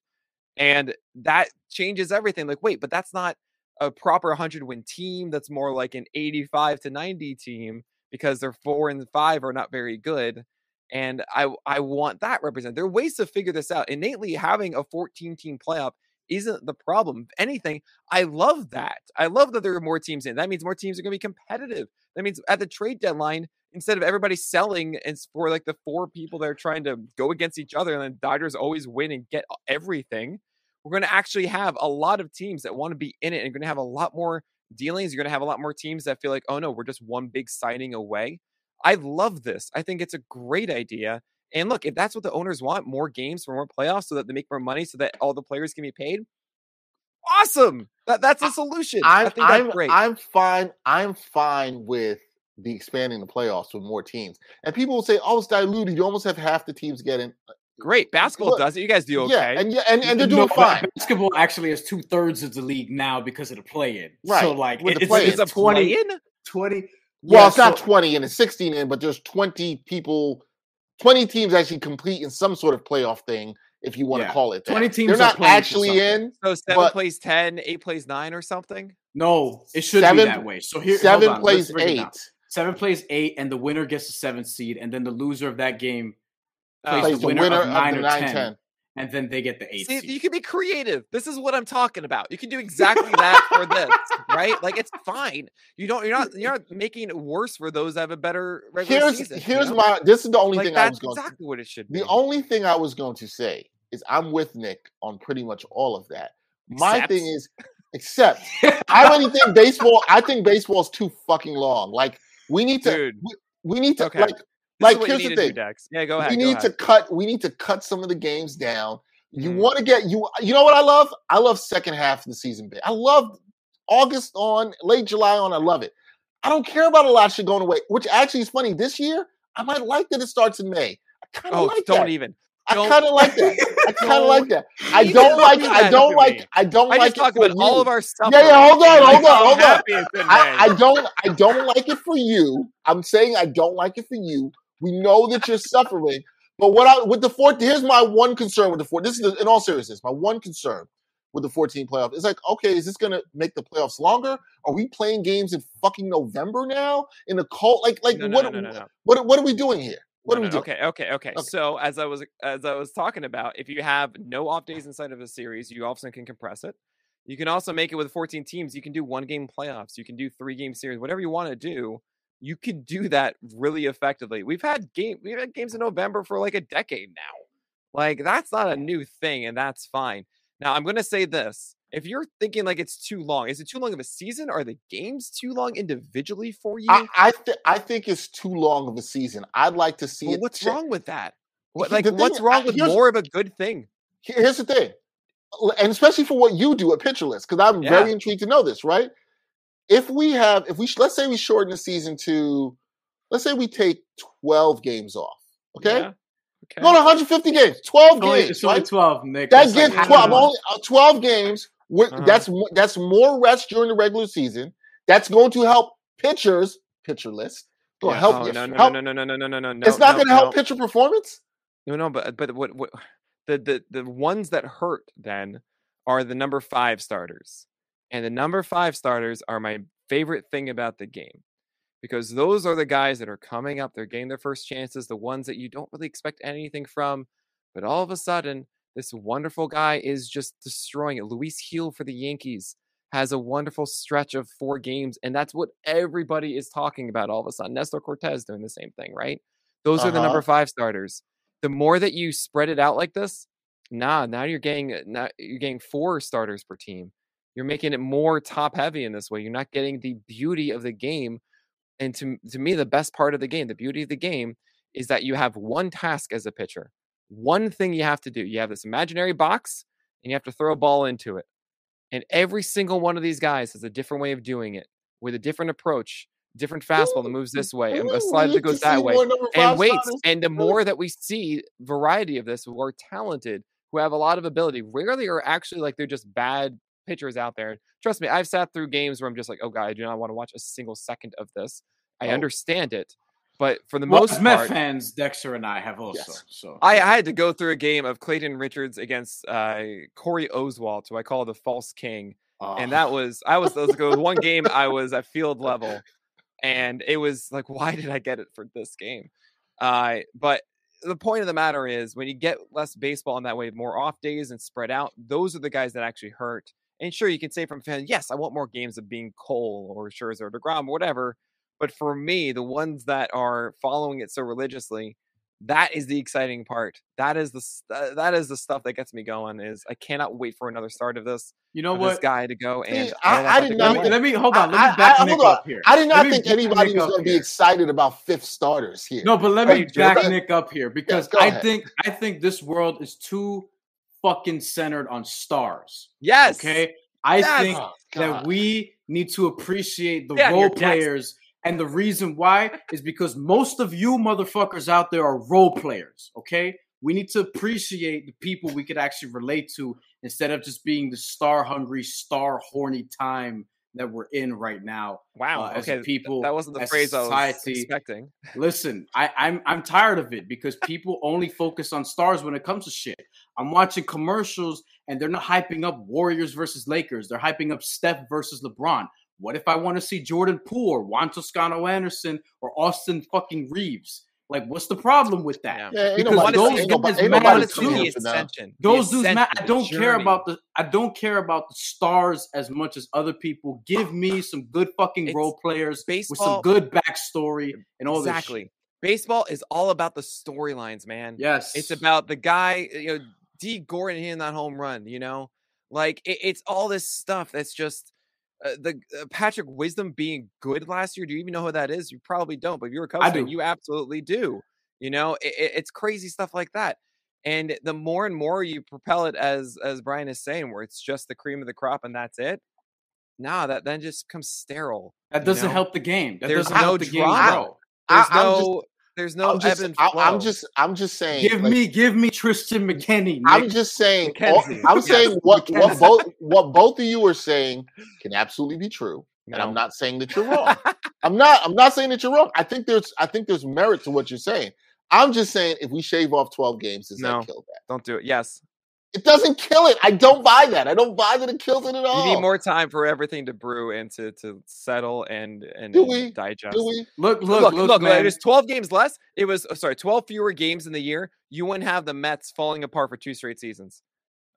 and that changes everything. Like, wait, but that's not a proper 100 win team. That's more like an 85 to 90 team because their four and five are not very good. And I I want that represented. There are ways to figure this out. Innately, having a 14 team playoff isn't the problem. If anything, I love that. I love that there are more teams in. That means more teams are going to be competitive. That means at the trade deadline, instead of everybody selling and for like the four people that are trying to go against each other, and then Dodgers always win and get everything, we're going to actually have a lot of teams that want to be in it, and going to have a lot more dealings. You're going to have a lot more teams that feel like, oh no, we're just one big signing away. I love this. I think it's a great idea. And look, if that's what the owners want, more games for more playoffs so that they make more money so that all the players can be paid. Awesome. That that's a solution. I I'm. think that's I'm. great. I'm fine. I'm fine with the expanding the playoffs with more teams. And people will say, "Oh, it's diluted. You almost have half the teams getting." Uh, great. Basketball look, does it. You guys do okay. Yeah, and yeah, and, and they're doing but fine. Basketball actually has two thirds of the league now because of the play-in. Right, So like with the it's, it's it's a 20, play-in? 20 Well, yeah, it's not 20 and it's 16 in, but there's 20 people, 20 teams actually complete in some sort of playoff thing, if you want to call it that. 20 teams They're not playing actually in. So seven but- plays 10, eight plays nine or something. No, it should Seven- be that way. So here, Seven on, plays let's break it down. eight. Seven plays eight, and the winner gets the seventh seed, and then the loser of that game. Oh, plays Plays the winner, of, nine the or 9 10, 10. and then they get the eighth See, seed. you can be creative. This is what I'm talking about. You can do exactly that for this, right? Like it's fine. You don't. You're not. You're not making it worse for those that have a better regular Here's season. you here's know? my. This is the only like thing I was that's going. to exactly what it should be. The only thing I was going to say is I'm with Nick on pretty much all of that. My Except- thing is, except [laughs] I really think baseball. I think baseball's too fucking long. Like we need to. Dude. We, we need to Okay. like. This like here's the thing. Dex. Yeah, go ahead. we go need ahead. to cut. We need to cut some of the games down. You Mhm. want to get you. You know what I love? I love second half of the season. bit. I love August on, late July on. I love it. I don't care about a lot of shit going away. Which actually is funny. This year, I might like that it starts in May. I kind of Oh, like don't that. even. I kind of like that. [laughs] I kind of like that. I don't like. I don't like. I don't I like just talked it for about all of our stuff. Yeah, yeah, hold on, hold on, hold on. I, I I, don't. I don't like it for you. I'm saying I don't like it for you. We know that you're suffering. But what I with the fourth, here's my one concern with the fourth. This is the, in all seriousness, my one concern with the 14 playoff. It's like, okay, is this gonna make the playoffs longer? Are we playing games in fucking November now? In the cold, like, like no, no, what, no, what, what are we doing here? What are we doing? Okay, okay, okay, Okay. So as I was as I was talking about, if you have no off days inside of a series, you also can compress it. You can also make it with 14 teams. You can do one game playoffs. You can do three game series. Whatever you want to do, you can do that really effectively. We've had game we've had games in November for like a decade now. Like that's not a new thing, and that's fine. Now I'm gonna say this: if you're thinking like it's too long, is it too long of a season? Are the games too long individually for you? I, I, th- I think it's too long of a season. I'd like to see Well, it. what's wrong with that? What, like, thing- what's wrong with more of a good thing? Here's the thing, and especially for what you do at Pitcher List, because I'm Yeah. very intrigued to know this. Right? If we have, if we let's say we shorten the season to, let's say we take 12 games off. Okay, Yeah, Okay. No, no, 150 games, 12 only, games. it's only right? 12, Nick. That It's like gives 12, only, uh, 12 games. Uh-huh. That's that's more rest during the regular season. That's going to help pitchers, pitcher list. Will Yeah. help, Oh, no, no, help- no, no, no, no, no, no, no, no. It's not no, going to help no. pitcher performance. No, no, but but what what the the the ones that hurt then are the number five starters, and the number five starters are my favorite thing about the game, because those are the guys that are coming up. They're getting their first chances. The ones that you don't really expect anything from, but all of a sudden, this wonderful guy is just destroying it. Luis Gil for the Yankees has a wonderful stretch of four games, and that's what everybody is talking about all of a sudden. Nestor Cortes doing the same thing, right? Those are the number Uh-huh. five starters. The more that you spread it out like this, nah, now you're getting uh, now you're getting four starters per team. You're making it more top heavy in this way. You're not getting the beauty of the game. And to to me, the best part of the game, the beauty of the game, is that you have one task as a pitcher, one thing you have to do. You have this imaginary box, and you have to throw a ball into it. And every single one of these guys has a different way of doing it with a different approach, different fastball that moves this way, a- a Ooh, slide that goes that way more number five and wait and the more that we see variety of this who are talented who have a lot of ability rarely are actually like they're just bad pitchers out there trust me i've sat through games where i'm just like oh god i do not want to watch a single second of this i Oh. understand it but for the Well, most Met part fans, Dexter and I have also. Yes. So I, I had to go through a game of Clayton Richards against uh, Corey Oswalt, who I call the false king. and uh, that was I was, was the one game I was at field [laughs] level, and it was like, why did I get it for this game? Uh, but the point of the matter is, when you get less baseball in that way, more off days and spread out, those are the guys that actually hurt. And sure, you can say from fan, yes, I want more games of being Cole or Scherzer or Degrom or whatever. But for me, the ones that are following it so religiously, that is the exciting part. That is the uh, that is the stuff that gets me going. Is I cannot wait for another start of this you know for this what? guy to go. See, And I- I did not. go Let me, away. let me hold on. Let me I- back I- Nick hold up here. I did not think anybody Nick was going to be excited about fifth starters here. No, but let Are me you back? Nick up here because go I ahead. think I think this world is too fucking centered on stars. Yes. Okay, I Yes. think Oh, that we need to appreciate the Yeah, role players. And the reason why is because most of you motherfuckers out there are role players. Okay, we need to appreciate the people we could actually relate to instead of just being the star hungry, star horny time that we're in right now. Wow. uh, as okay. people, that wasn't the phrase I was society, expecting. Listen, I, I'm I'm tired of it because people only focus on stars when it comes to shit. I'm watching commercials and they're not hyping up Warriors versus Lakers. They're hyping up Steph versus LeBron. What if I want to see Jordan Poole or Juan Toscano Anderson or Austin fucking Reeves? Like, what's the problem with that? Yeah. Yeah, Because nobody, those ain't guys matter too. tuning the in for them. Those dudes, man, I don't care about the I don't care about the stars as much as other people. Give me some good fucking It's role players with some good backstory and all this. exactly. Baseball is all about the storylines, man. Yes, It's about the guy, you know, Dee Gordon hitting that home run. You know, like it, it's all this stuff that's just uh, the uh, Patrick Wisdom being good last year. Do you even know who that is? You probably don't, but if you're a Cubs fan, you absolutely do. You know, it, it- it's crazy stuff like that. And the more and more you propel it, as as Brian is saying, where it's just the cream of the crop and that's it. Nah, that then just becomes sterile. That doesn't know? help the game. That There's doesn't no help the game grow. There's I- I'm just- no, there's no I'm just, ebb and I, flow. I'm just, I'm just saying. Give like, me, give me Tristan McKenney. I'm just saying. all- I'm Yes, saying what what both what both of you are saying can absolutely be true, and I'm not saying that you're wrong. [laughs] I'm not. I'm not saying that you're wrong. I think there's. I think there's merit to what you're saying. I'm just saying if we shave off 12 games, does No. that kill that? Don't do it. Yes, It doesn't kill it. I don't buy that. I don't buy that it kills it at all. you need more time for everything to brew and to, to settle and and, Do and we? digest. Do we? look, Look, look, look, look, man. It was 12 games less. It was oh, sorry, 12 fewer games in the year. You wouldn't have the Mets falling apart for two straight seasons.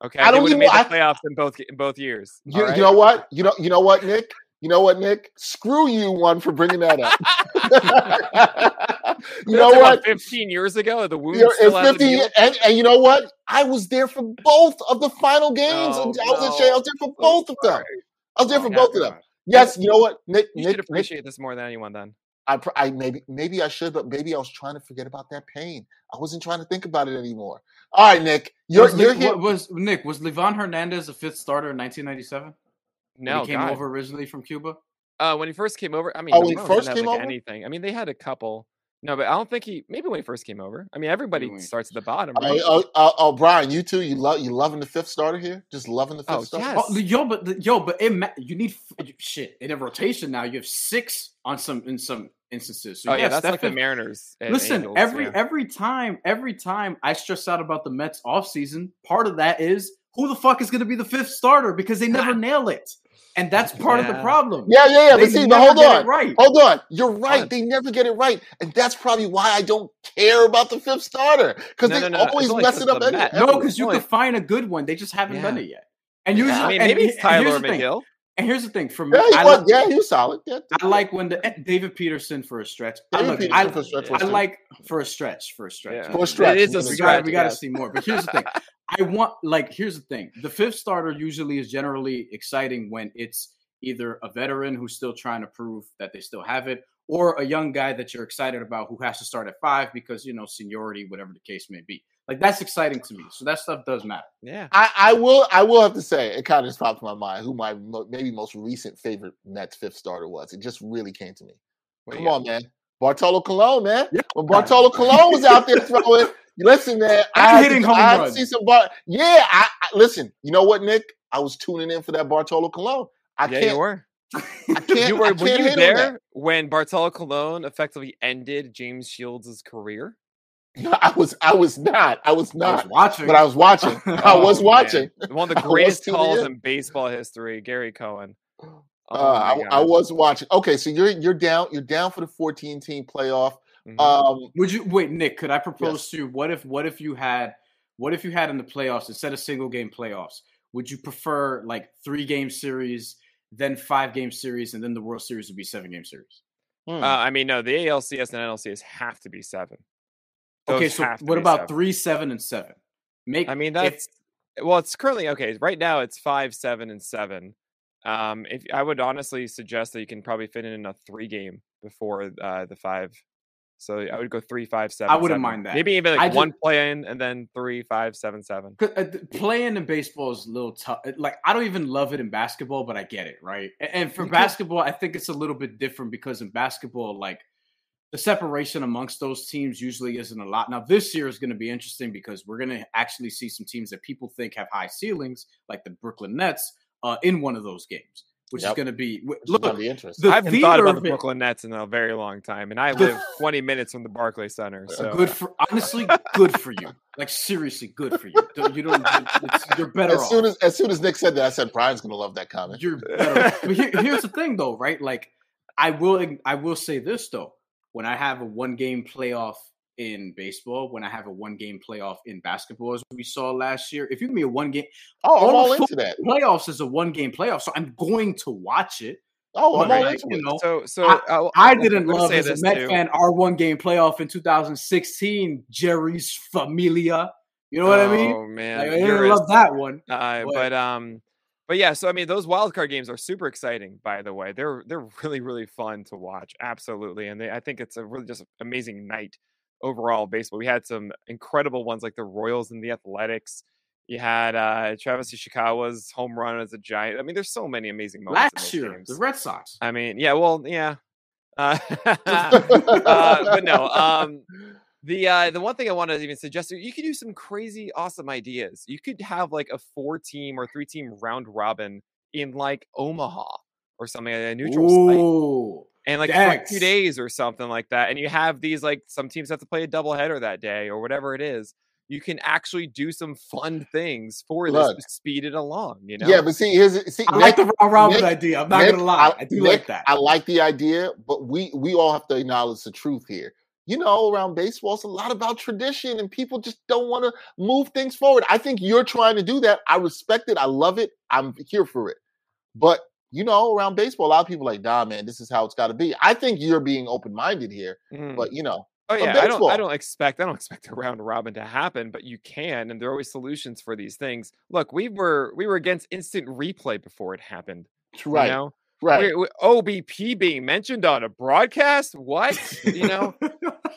Okay, I don't would have even- made the I- playoffs in both in both years. You, all right? you know what? You know. You know what, Nick? You know what, Nick? Screw you, one for bringing that up. [laughs] you know what? 15 years ago, the wound You know, still it's hasn't and, and you know what? I was there for both of the final games. Oh, no, and I was no. Shea. I was there for both of them. I was there Oh, for my both of them. God. Yes, you know what, Nick? You Nick, should Nick appreciate this more than anyone. Then I, I maybe maybe I should, but maybe I was trying to forget about that pain. I wasn't trying to think about it anymore. All right, Nick, you're was, you're Nick- here. was Nick? Was Livan Hernandez a fifth starter in 1997? No, he came God. over originally from Cuba. Uh, when he first came over, I mean, Oh, when he first didn't have, came like, over? anything. I mean, they had a couple. No, but I don't think he. Maybe when he first came over. I mean, everybody when he starts at the bottom. Hey, Right? oh, oh, oh, Brian, you too. You love you loving the fifth starter here? Just loving the fifth Oh, starter. yes. Oh, yo, but the- yo, but it, you need shit in a rotation now. You have six on some in some instances. So oh yeah, yes, that's that like the Mariners. and Listen, Angels, every yeah. every time, every time I stress out about the Mets offseason, part of that is who the fuck is going to be the fifth starter because they never [laughs] nail it, and that's part of the problem. Yeah, yeah, yeah. They But see, but never hold get on. it right. Hold on. You're right. They never get it right. And that's probably why I don't care about the fifth starter. Because No, they no, no, always only mess 'cause it up the anyway. No, because you Only- could find a good one. They just haven't done it yet. And usually, I mean, maybe he- it's and Tylor here's the thing. Megill. And here's the thing for me, Yeah, he I, was, like, yeah, he was solid. Yeah, I like when the eh, David Peterson for a stretch. I, David look, Peterson I, for a stretch I like for a stretch, for a stretch. Yeah. For a stretch. It is a We we stretch. got we got to see more. But here's the thing: [laughs] I want like here's the thing: the fifth starter usually is generally exciting when it's either a veteran who's still trying to prove that they still have it, or a young guy that you're excited about who has to start at five because you know seniority, whatever the case may be. Like that's exciting to me. So that stuff does matter. Yeah. I, I will. I will have to say it kind of just popped in my mind who my mo- maybe most recent favorite Mets fifth starter was. It just really came to me. What Come you got? on, man, Bartolo Colon, man. Yeah. When Bartolo Colon was out there throwing, [laughs] listen, man, I And had hitting to, home I had to runs. see some bar. Yeah, I, I listen. You know what, Nick? I was tuning in for that Bartolo Colon. I yeah, can't. you were. I [laughs] can't. You were. I Were can't you hate on that. there when Bartolo Colon effectively ended James Shields' career? I was. I was not. I was I not. was watching, But I was watching. [laughs] I was Oh, man. watching. One of the [laughs] greatest calls in. in baseball history, Gary Cohen. Oh Uh, I, I was watching. Okay, so you're you're down. You're down for the 14 team playoff. Mhm. Um, Would you wait, Nick? Could I propose to you? What if what if you had what if you had in the playoffs instead of single game playoffs? Would you prefer like three game series, then five game series, and then the World Series would be seven game series? hmm. Uh, I mean, no, the ALCS and NLCS have to be seven. Okay, so what about seven. three, seven, and seven? Make I mean, if- that's well, it's currently okay. Right now, it's five, seven, and seven. Um, if I would honestly suggest that you can probably fit in a three game before uh, the five. So I would go three, five, seven. I wouldn't seven. mind that. Maybe even like one play in and then three, five, seven, seven. uh, playing in baseball is a little tough. Like I don't even love it in basketball, but I get it, right? And, for You basketball, I think it's a little bit different because in basketball, like the separation amongst those teams usually isn't a lot. Now this year is going to be interesting because we're going to actually see some teams that people think have high ceilings, like the Brooklyn Nets, uh, in one of those games, which is going to be Which look. gonna be interesting. The I haven't thought about the Brooklyn Nets in a very long time, and I live 20 minutes from the Barclays Center. So Good for honestly, good for you. Like seriously, good for you. You don't. It's, you're better As off. soon as as soon as Nick said that, I said Brian's gonna love that comment. You're better. off. but here, here's the thing, though, right? Like, I will, I will say this though: when I have a one game playoff in baseball, when I have a one game playoff in basketball, as we saw last year, if you give me a one game Oh, I'm all all into that. playoffs is a one game playoff, so I'm going to watch it. Oh, I'm But, all into you it. know, so so I- I'll- I didn't gonna love as a this Met too. fan our one game playoff in 2016, Jeurys Familia. You know what I mean? Oh man, Like, I didn't love that one. Uh, But- but um, but yeah. So I mean, those wild card games are super exciting. By the way, they're they're [laughs] really really fun to watch. Absolutely, and they, I think it's a really just amazing night overall. Baseball. We had some incredible ones like the Royals and the Athletics. You had uh, Travis Ishikawa's home run as a giant. I mean, there's so many amazing moments. Last year, games. the Red Sox. I mean, yeah, well, yeah. Uh, [laughs] [laughs] uh, but no, um, the uh, the one thing I want to even suggest you could do some crazy awesome ideas. You could have like a four team or three team round robin in like Omaha or something like a neutral site, and like for two days or something like that. And you have these like some teams have to play a double header that day or whatever it is. You can actually do some fun things for Look. this to speed it along. You know, Yeah, but see, here's see. I like the round robin Nick- idea. I'm not Nick, gonna lie. I, do Nick, like that. I like the idea, but we we all have to acknowledge the truth here. You know, around baseball, it's a lot about tradition, and people just don't want to move things forward. I think you're trying to do that. I respect it. I love it. I'm here for it. But you know, around baseball, a lot of people are like, nah, man, this is how it's got to be. I think you're being open minded here, Mhm. but you know, Oh yeah, I don't. I don't expect. I don't [laughs] expect a round robin to happen, but you can, and there are always solutions for these things. Look, we were we were against instant replay before it happened. right, You know, right. We- OBP being mentioned on a broadcast. What? You know,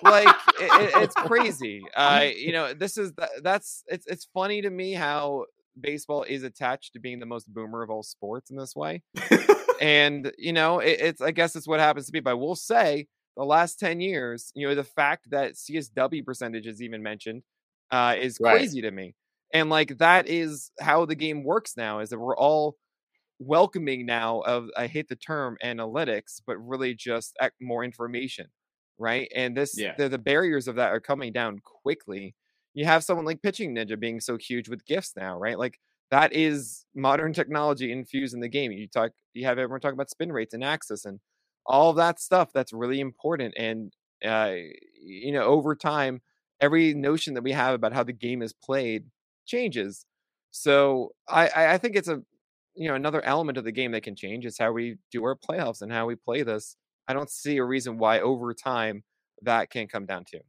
like [laughs] it, it- it's crazy. Uh, you know, this is th- that's it's it's funny to me how baseball is attached to being the most boomer of all sports in this way. and you know, it, it's I guess it's what happens to me. But I will say the last 10 years, you know, the fact that CSW percentage is even mentioned uh, is Right. crazy to me. And like that is how the game works now is that we're all welcoming now of I hate the term analytics, but really just more information, right? And this Yeah. the, the barriers of that are coming down quickly. You have someone like Pitching Ninja being so huge with gifts now, right? Like that is modern technology infused in the game. You talk, you have everyone talking about spin rates and axis and all that stuff. That's really important. And uh, you know, over time, every notion that we have about how the game is played changes. So I, I I think it's a you know another element of the game that can change is how we do our playoffs and how we play this. I don't see a reason why over time that can come down to.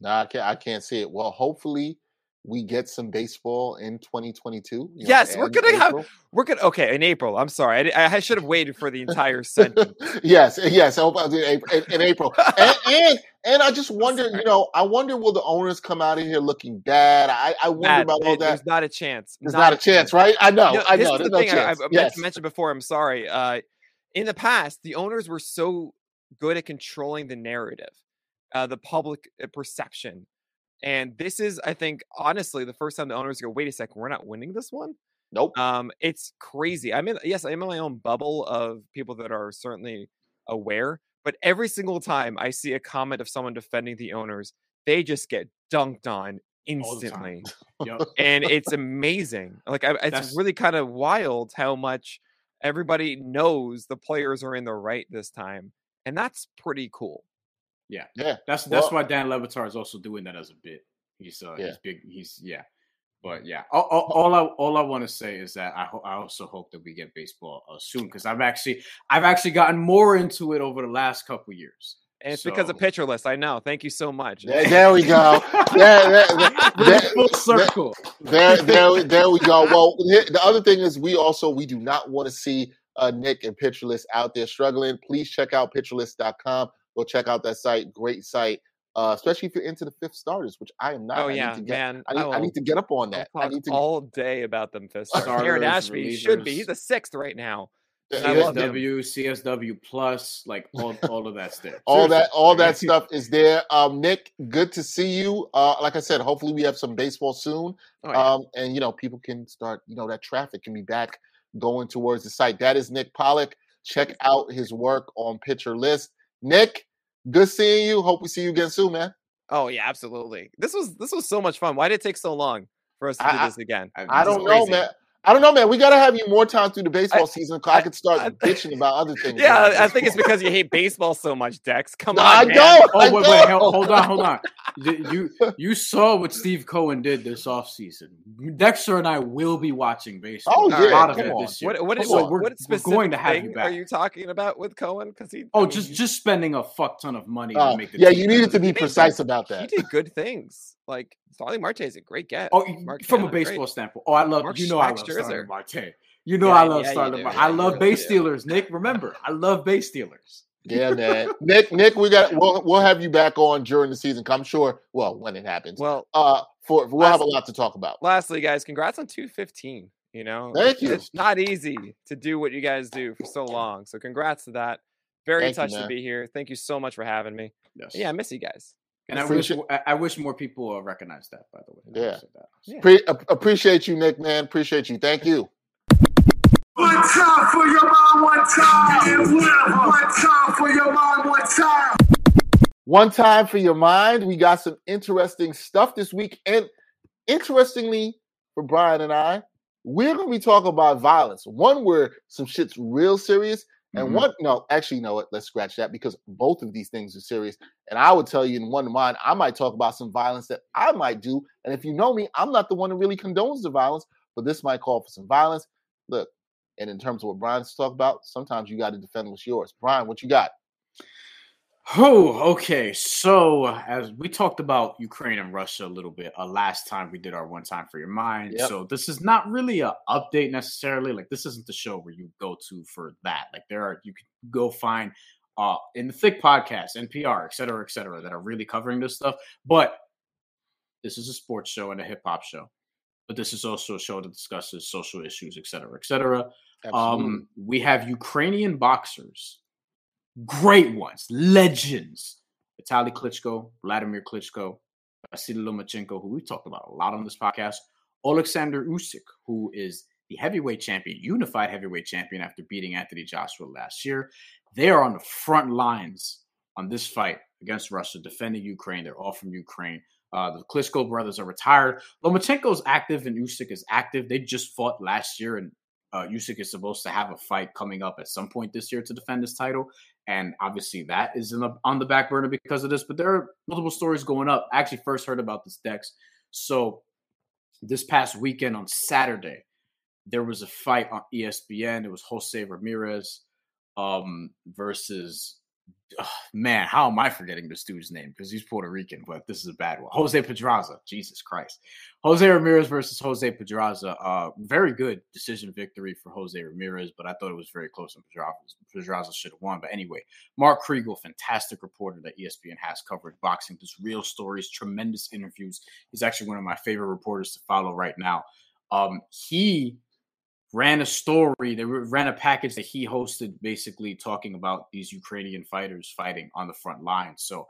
No, I can't. I can't see it. Well, hopefully, we get some baseball in 2022. you know, Yes, we're gonna have- We're good. Okay, in April. I'm sorry. I, I should have waited for the entire [laughs] sentence. yes, yes. I hope I'll do in, in April. And, [laughs] and and I just wonder, you know, I wonder will the owners come out of here looking bad? I, I wonder Matt, about all that. There's not a chance. There's not, a chance, right? I know. No, I this know. is the no thing I, I chance. I yes. to mention before. I'm sorry. Uh, in the past, the owners were so good at controlling the narrative, uh, the public uh, perception, and this is, I think, honestly, the first time the owners go, "Wait a second, we're not winning this one." Nope. Um, it's crazy. I'm in. Yes, I'm in my own bubble of people that are certainly aware, but every single time I see a comment of someone defending the owners, they just get dunked on All the time. instantly [laughs] Yep. and [laughs] it's amazing. Like I, it's That's- really kind of wild how much everybody knows the players are in the right this time, and that's pretty cool. Yeah. yeah. That's that's Well- why Dan Levitar is also doing that as a bit. He's uh Yeah. he's big he's yeah. But yeah, all, all, all I all I want to say is that I ho- I also hope that we get baseball uh, soon because I've actually I've actually gotten more into it over the last couple years. And it's because of So- pitcher list. I know. Thank you so much. There, there we go. There, there, there, [laughs] Bring there- full circle. there, there, we- there we go. Well, the other thing is, we also we do not want to see uh, Nick and Pitcherlist out there struggling. Please check out pitcherlist.com. Go check out that site. Great site, uh, especially if you're into the fifth starters, which I am not. oh I yeah, need to get, man. I need, I will- need to get up on I'll that. I need to. all day about them fist stars. Aaron Starters, Ashby should be. He's the sixth right now. Yeah, I love. CSW, CSW plus, like all, all of that's there. all that all that [laughs] stuff is there. Um, Nick, good to see you. Uh, like I said, hopefully we have some baseball soon. Oh, yeah. um, and you know people can start you know that traffic can be back going towards the site that is nick pollack check out his work on pitcher list nick good seeing you hope we see you again soon man oh yeah, absolutely. This was this was so much fun. Why did it take so long for us to I- do I- this again? i This is don't know man i don't know man we gotta have you more time through the baseball season 'cause I, I- could start I- bitching about other [laughs] things Yeah, I think it's because you hate baseball so much, Dex. Come No, on, I man. don't. Oh I wait, wait, don't. hel- hold on, hold on. [laughs] You you- you saw what Steve Cohen did this offseason. Dexter and I will be watching baseball. Oh, a yeah, lot of come it on. this year. What what is So on. we're, what we're specific going to have thing you are you talking about with Cohen? Because he oh, I mean, just just spending a fuck ton of money Uh, to make the yeah you needed to be made precise about that. he did good things. Like Starling Marte is a great get. Oh, Mark from a Cannon, great. baseball standpoint. Oh, I love Mark you know I Max love Scherzer. Starling Marte. You know Yeah, I love yeah, you Starling. Marte. Yeah, I love really base do. stealers. Nick, remember, I love base stealers. yeah man nick nick we got we'll, we'll have you back on during the season. i'm sure well when it happens Well, uh for we'll have a lot to talk about lastly, guys, congrats on 215. You know, Thank It's- you. It's not easy to do what you guys do for so long. So congrats to that. Very Thank you, touched to be here. Thank you so much for having me. Yes. Yeah, I miss you guys. And I wish I I wish more people uh, recognize that. By the way. Yeah. that. Yeah. Pre- appreciate you nick man appreciate you thank you One time for your mom, one time. One time for your mom, one time. One time for your mind. We got some interesting stuff this week. And interestingly, for Brian and I, we're going to be talking about violence. One where some shit's real serious, and Mhm. one, no, actually, no. Let's scratch that because both of these things are serious. And I would tell you in one of mine, I might talk about some violence that I might do. And if you know me, I'm not the one who really condones the violence, but this might call for some violence. Look, and in terms of what Brian's talking about, sometimes you got to defend what's yours. Brian, what you got? Oh, okay. So as we talked about Ukraine and Russia a little bit uh, last time we did our one time for your mind. Yep. So this is not really a update necessarily. Like this isn't the show where you go to for that. Like there are you can go find uh in the thick podcast, NPR, et cetera, et cetera, that are really covering this stuff. But this is a sports show and a hip hop show. But this is also a show that discusses social issues, et cetera, et cetera. Um, we have Ukrainian boxers great ones, legends. Vitaly Klitschko, Vladimir Klitschko, Vasily Lomachenko, who we've talked about a lot on this podcast, Alexander Usyk, who is the heavyweight champion, unified heavyweight champion after beating Anthony Joshua last year. They are on the front lines on this fight against Russia, defending Ukraine. They're all from Ukraine. Uh, the Klitschko brothers are retired. Lomachenko is active and Usyk is active. They just fought last year, and uh, Usyk is supposed to have a fight coming up at some point this year to defend his title. And obviously, that is the, on the back burner because of this. But there are multiple stories going up. I actually first heard about this Dex. So this past weekend on Saturday, there was a fight on ESPN. It was Jose Ramirez um, versus man, how am I forgetting this dude's name? Because he's Puerto Rican, but this is a bad one. Jose Pedraza. Jesus Christ. Jose Ramirez versus Jose Pedraza. Uh, very good decision victory for Jose Ramirez, but I thought it was very close and Pedraza, Pedraza should have won. But anyway, Mark Kriegel, fantastic reporter that ESPN has covered boxing. Just real stories, tremendous interviews. He's actually one of my favorite reporters to follow right now. Um, he ran a story they ran a package that he hosted basically talking about these ukrainian fighters fighting on the front line. So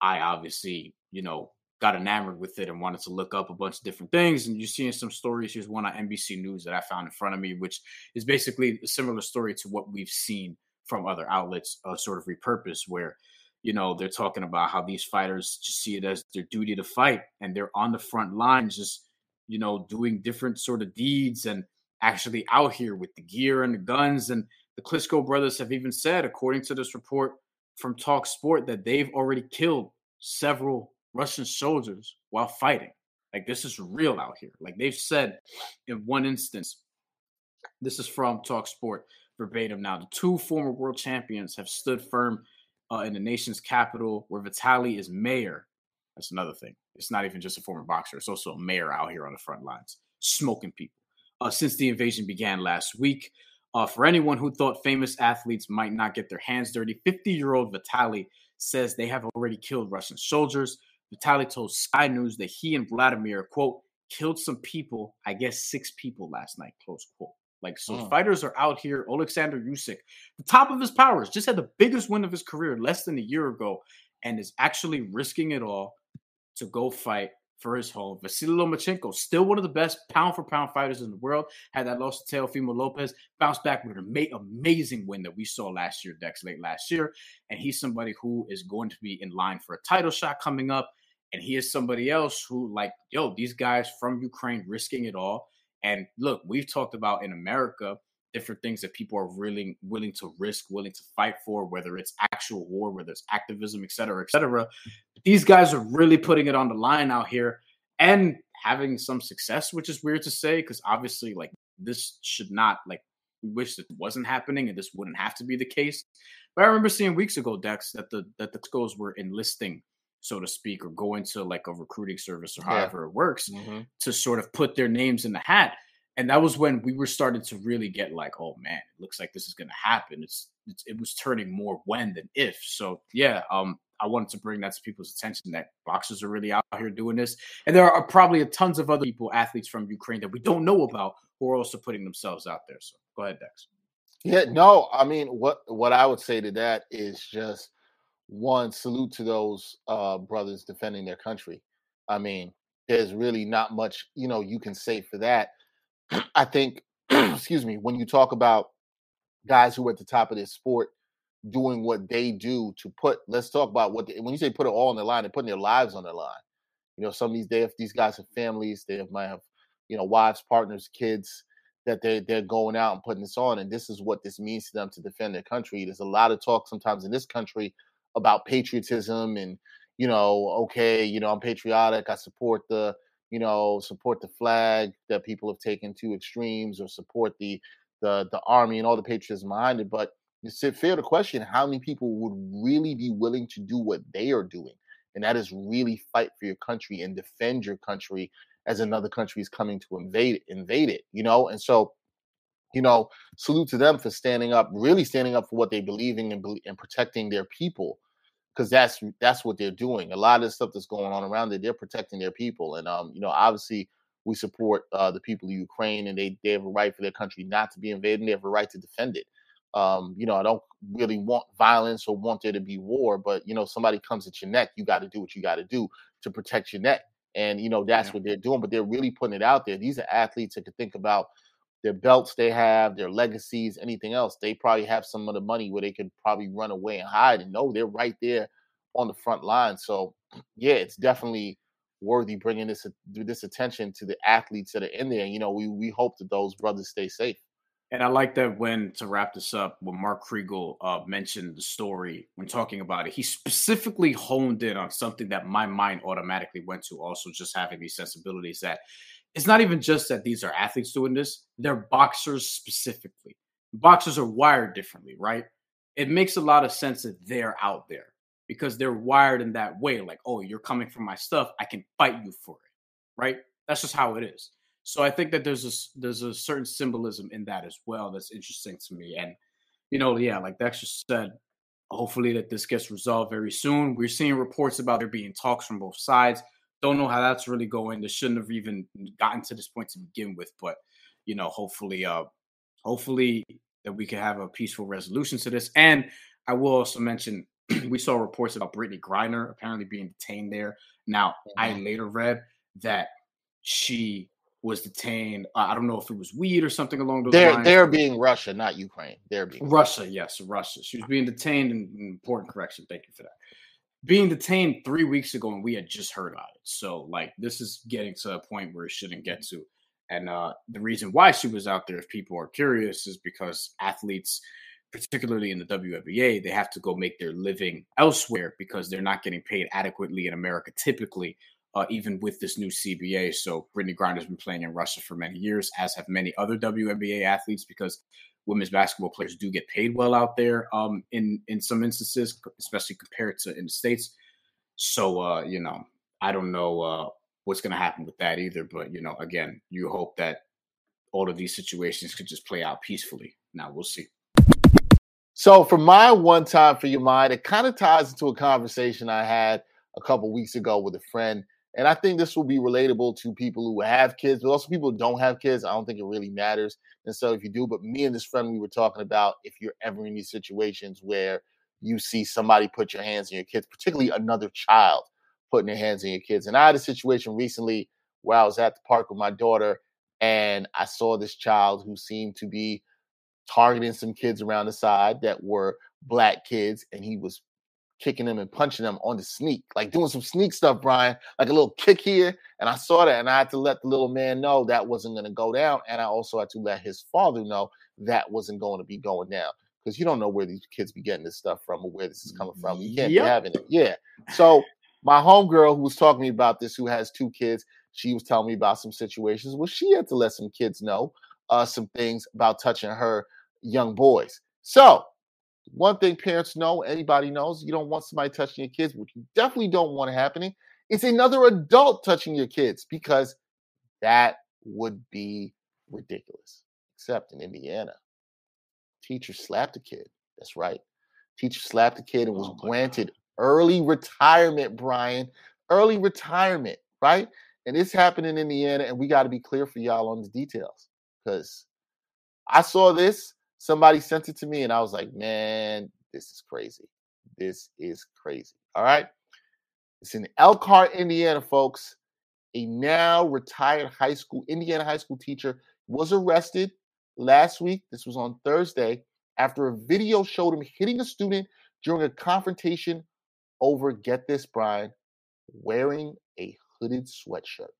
i obviously you know got enamored with it and wanted to look up a bunch of different things. And you're seeing some stories. Here's one on nbc news that i found in front of me which is basically a similar story to what we've seen from other outlets uh, sort of repurposed where you know they're talking about how these fighters just see it as their duty to fight and they're on the front lines just you know doing different sort of deeds and actually out here with the gear and the guns. And the Klitschko brothers have even said, according to this report from Talk Sport, that they've already killed several Russian soldiers while fighting. Like this is real out here. Like they've said in one instance, this is from Talk Sport verbatim. Now, the two former world champions have stood firm uh, in the nation's capital, where Vitaly is mayor. That's another thing. It's not even just a former boxer; it's also a mayor out here on the front lines, smoking people uh, since the invasion began last week. Uh, for anyone who thought famous athletes might not get their hands dirty, 50 year old Vitaly says they have already killed Russian soldiers. Vitaly told Sky News that he and Vladimir, quote, killed some people, I guess six people last night, close quote. Like, so oh. fighters are out here. Alexander Usyk, the top of his powers, just had the biggest win of his career less than a year ago and is actually risking it all to go fight for his home. Vasily Lomachenko, still one of the best pound for pound fighters in the world, had that loss to Teofimo Lopez, bounced back with an amazing win that we saw last year, Dex, late last year. And he's somebody who is going to be in line for a title shot coming up. And he is somebody else who, like, yo, these guys from Ukraine risking it all. And look, we've talked about in America different things that people are really willing to risk, willing to fight for, whether it's actual war, whether it's activism, et cetera, et cetera. These guys are really putting it on the line out here and having some success, which is weird to say because obviously, like, this should not, like, we wish it wasn't happening and this wouldn't have to be the case. But I remember seeing weeks ago, Dex, that the that the schools were enlisting so to speak, or going to like a recruiting service or however yeah. it works mm-hmm. to sort of put their names in the hat and that was when we were starting to really get like, oh man, it looks like this is going to happen. It's, it's, it was turning more when than if. So yeah, um, I wanted to bring that to people's attention that boxers are really out here doing this, and there are probably tons of other people, athletes from Ukraine that we don't know about who are also putting themselves out there. So go ahead, Dex. Yeah, no, I mean what what I would say to that is just one salute to those uh, brothers defending their country. I mean, there's really not much you know you can say for that [clears throat] I think, [clears throat] excuse me, when you talk about guys who are at the top of this sport doing what they do to put, let's talk about what, they, when you say put it all on the line, they're putting their lives on the line. You know, some of these, they have, these guys have families, they have, might have, you know, wives, partners, kids that they, they're going out and putting this on. And this is what this means to them to defend their country. There's a lot of talk sometimes in this country about patriotism and, you know, okay, you know, I'm patriotic. I support the, you know, support the flag that people have taken to extremes or support the the the army and all the patriotism behind it. But it's fair to question how many people would really be willing to do what they are doing, and that is really fight for your country and defend your country as another country is coming to invade invade it. You know, and so you know, salute to them for standing up, really standing up for what they believe in and, and protecting their people because that's that's what they're doing. A lot of the stuff that's going on around it, they're protecting their people, and um, you know, obviously we support uh, the people of Ukraine, and they they have a right for their country not to be invaded, and they have a right to defend it. Um, you know, I don't really want violence or want there to be war, but you know, somebody comes at your neck, you got to do what you got to do to protect your neck. And you know, that's Yeah. what they're doing, but they're really putting it out there. These are athletes that could think about their belts they have, their legacies, anything else. They probably have some of the money where they could probably run away and hide and no, they're right there on the front line. So [clears throat] yeah, it's definitely worthy bringing this this attention to the athletes that are in there. You know, we we hope that those brothers stay safe. And I like that when to wrap this up, when Mark Kriegel uh, mentioned the story when talking about it, he specifically honed in on something that my mind automatically went to. Also, just having these sensibilities that it's not even just that these are athletes doing this; they're boxers specifically. Boxers are wired differently, right? It makes a lot of sense that they're out there because they're wired in that way. Like, oh, you're coming for my stuff, I can fight you for it, right? That's just how it is. So I think that there's a there's a certain symbolism in that as well that's interesting to me. And you know, yeah, like Dexter said, hopefully that this gets resolved very soon. We're seeing reports about there being talks from both sides. Don't know how that's really going. They shouldn't have even gotten to this point to begin with, but you know, hopefully, uh, hopefully that we can have a peaceful resolution to this. And I will also mention [clears throat] we saw reports about Brittney Griner apparently being detained there. Now, I later read that she was detained. uh, I don't know if it was weed or something along those They're lines. they're being Russia, not Ukraine. They're being Russia, yes, Russia. She was being detained. And important correction. Thank you for that. Being detained three weeks ago, and we had just heard about it. So, like, this is getting to a point where it shouldn't get to. And uh, the reason why she was out there, if people are curious, is because athletes, particularly in the WNBA, they have to go make their living elsewhere because they're not getting paid adequately in America typically, uh, even with this new CBA. So Brittney Griner's been playing in Russia for many years, as have many other WNBA athletes, because women's basketball players do get paid well out there um, in in some instances, especially compared to in the states. So uh, you know, I don't know uh, what's going to happen with that either. But you know, again, you hope that all of these situations could just play out peacefully. Now we'll see. So for my one time for your mind, it kind of ties into a conversation I had a couple weeks ago with a friend. And I think this will be relatable to people who have kids, but also people who don't have kids. I don't think it really matters. And so if you do, but me and this friend, we were talking about if you're ever in these situations where you see somebody put your hands on your kids, particularly another child putting their hands on your kids. And I had a situation recently where I was at the park with my daughter and I saw this child who seemed to be targeting some kids around the side that were black kids, and he was kicking them and punching them on the sneak, like doing some sneak stuff, Brian, like a little kick here. And I saw that, and I had to let the little man know that wasn't going to go down, and I also had to let his father know that wasn't going to be going down because you don't know where these kids be getting this stuff from or where this is coming from. You can't Yep. be having it. Yeah. So my homegirl who was talking to me about this, who has two kids, she was telling me about some situations where she had to let some kids know uh, some things about touching her young boys. So, one thing parents know, anybody knows, you don't want somebody touching your kids, which you definitely don't want happening. It's another adult touching your kids because that would be ridiculous. Except in Indiana, teacher slapped a kid. That's right. Teacher slapped a kid and was Oh granted early retirement, Brian. Early retirement, right? And this happened in Indiana, and we got to be clear for y'all on the details because I saw this. Somebody sent it to me, and I was like, man, this is crazy. This is crazy. All right. It's in Elkhart, Indiana, folks. A now retired high school, Indiana high school teacher was arrested last week. This was on Thursday after a video showed him hitting a student during a confrontation over, get this, Brian, wearing a hooded sweatshirt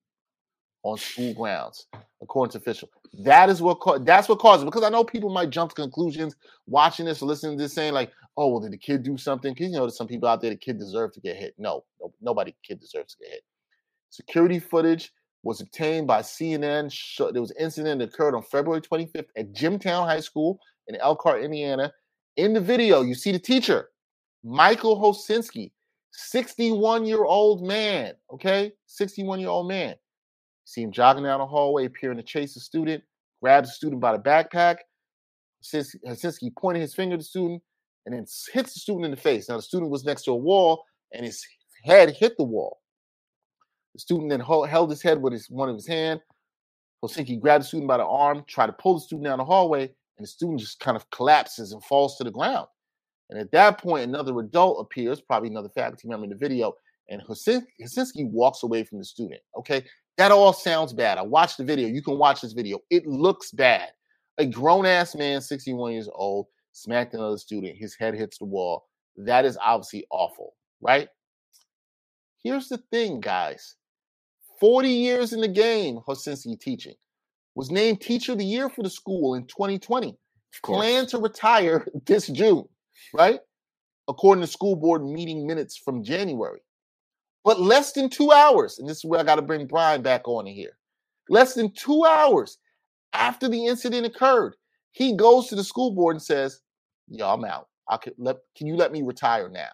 on school grounds, according to official. That is what ca- that's what caused it. Because I know people might jump to conclusions watching this or listening to this, saying like, "Oh, well, did the kid do something?" Because you know, there's some people out there the kid deserved to get hit. No, no nobody kid deserves to get hit. Security footage was obtained by CNN. There was an incident that occurred on February 25th at Jimtown High School in Elkhart, Indiana. In the video, you see the teacher, Michael Hosinski, 61 year old man. Okay, 61 year old man. See him jogging down the hallway, appearing to chase a student, grabs the student by the backpack. Hosins- Hosinski uh, pointed his finger at the student and then hits the student in the face. Now, the student was next to a wall and his head hit the wall. The student then held his head with his one of his hand. Hosinski grabbed the student by the arm, tried to pull the student down the hallway, and the student just kind of collapses and falls to the ground. And at that point, another adult appears, probably another faculty member in the video, and Hosin- walks away from the student. Okay, that all sounds bad. I watched the video. You can watch this video. It looks bad. A grown ass man, 61 years old, smacked another student. His head hits the wall. That is obviously awful, right? Here's the thing, guys 40 years in the game, Hosinski teaching, was named Teacher of the Year for the school in 2020. Of course. Plan to retire [laughs] this June, right? According to school board meeting minutes from January. But less than two hours, and this is where I got to bring Brian back on in here. Less than two hours after the incident occurred, he goes to the school board and says, "Yo, I'm out. I can let. Can you let me retire now?"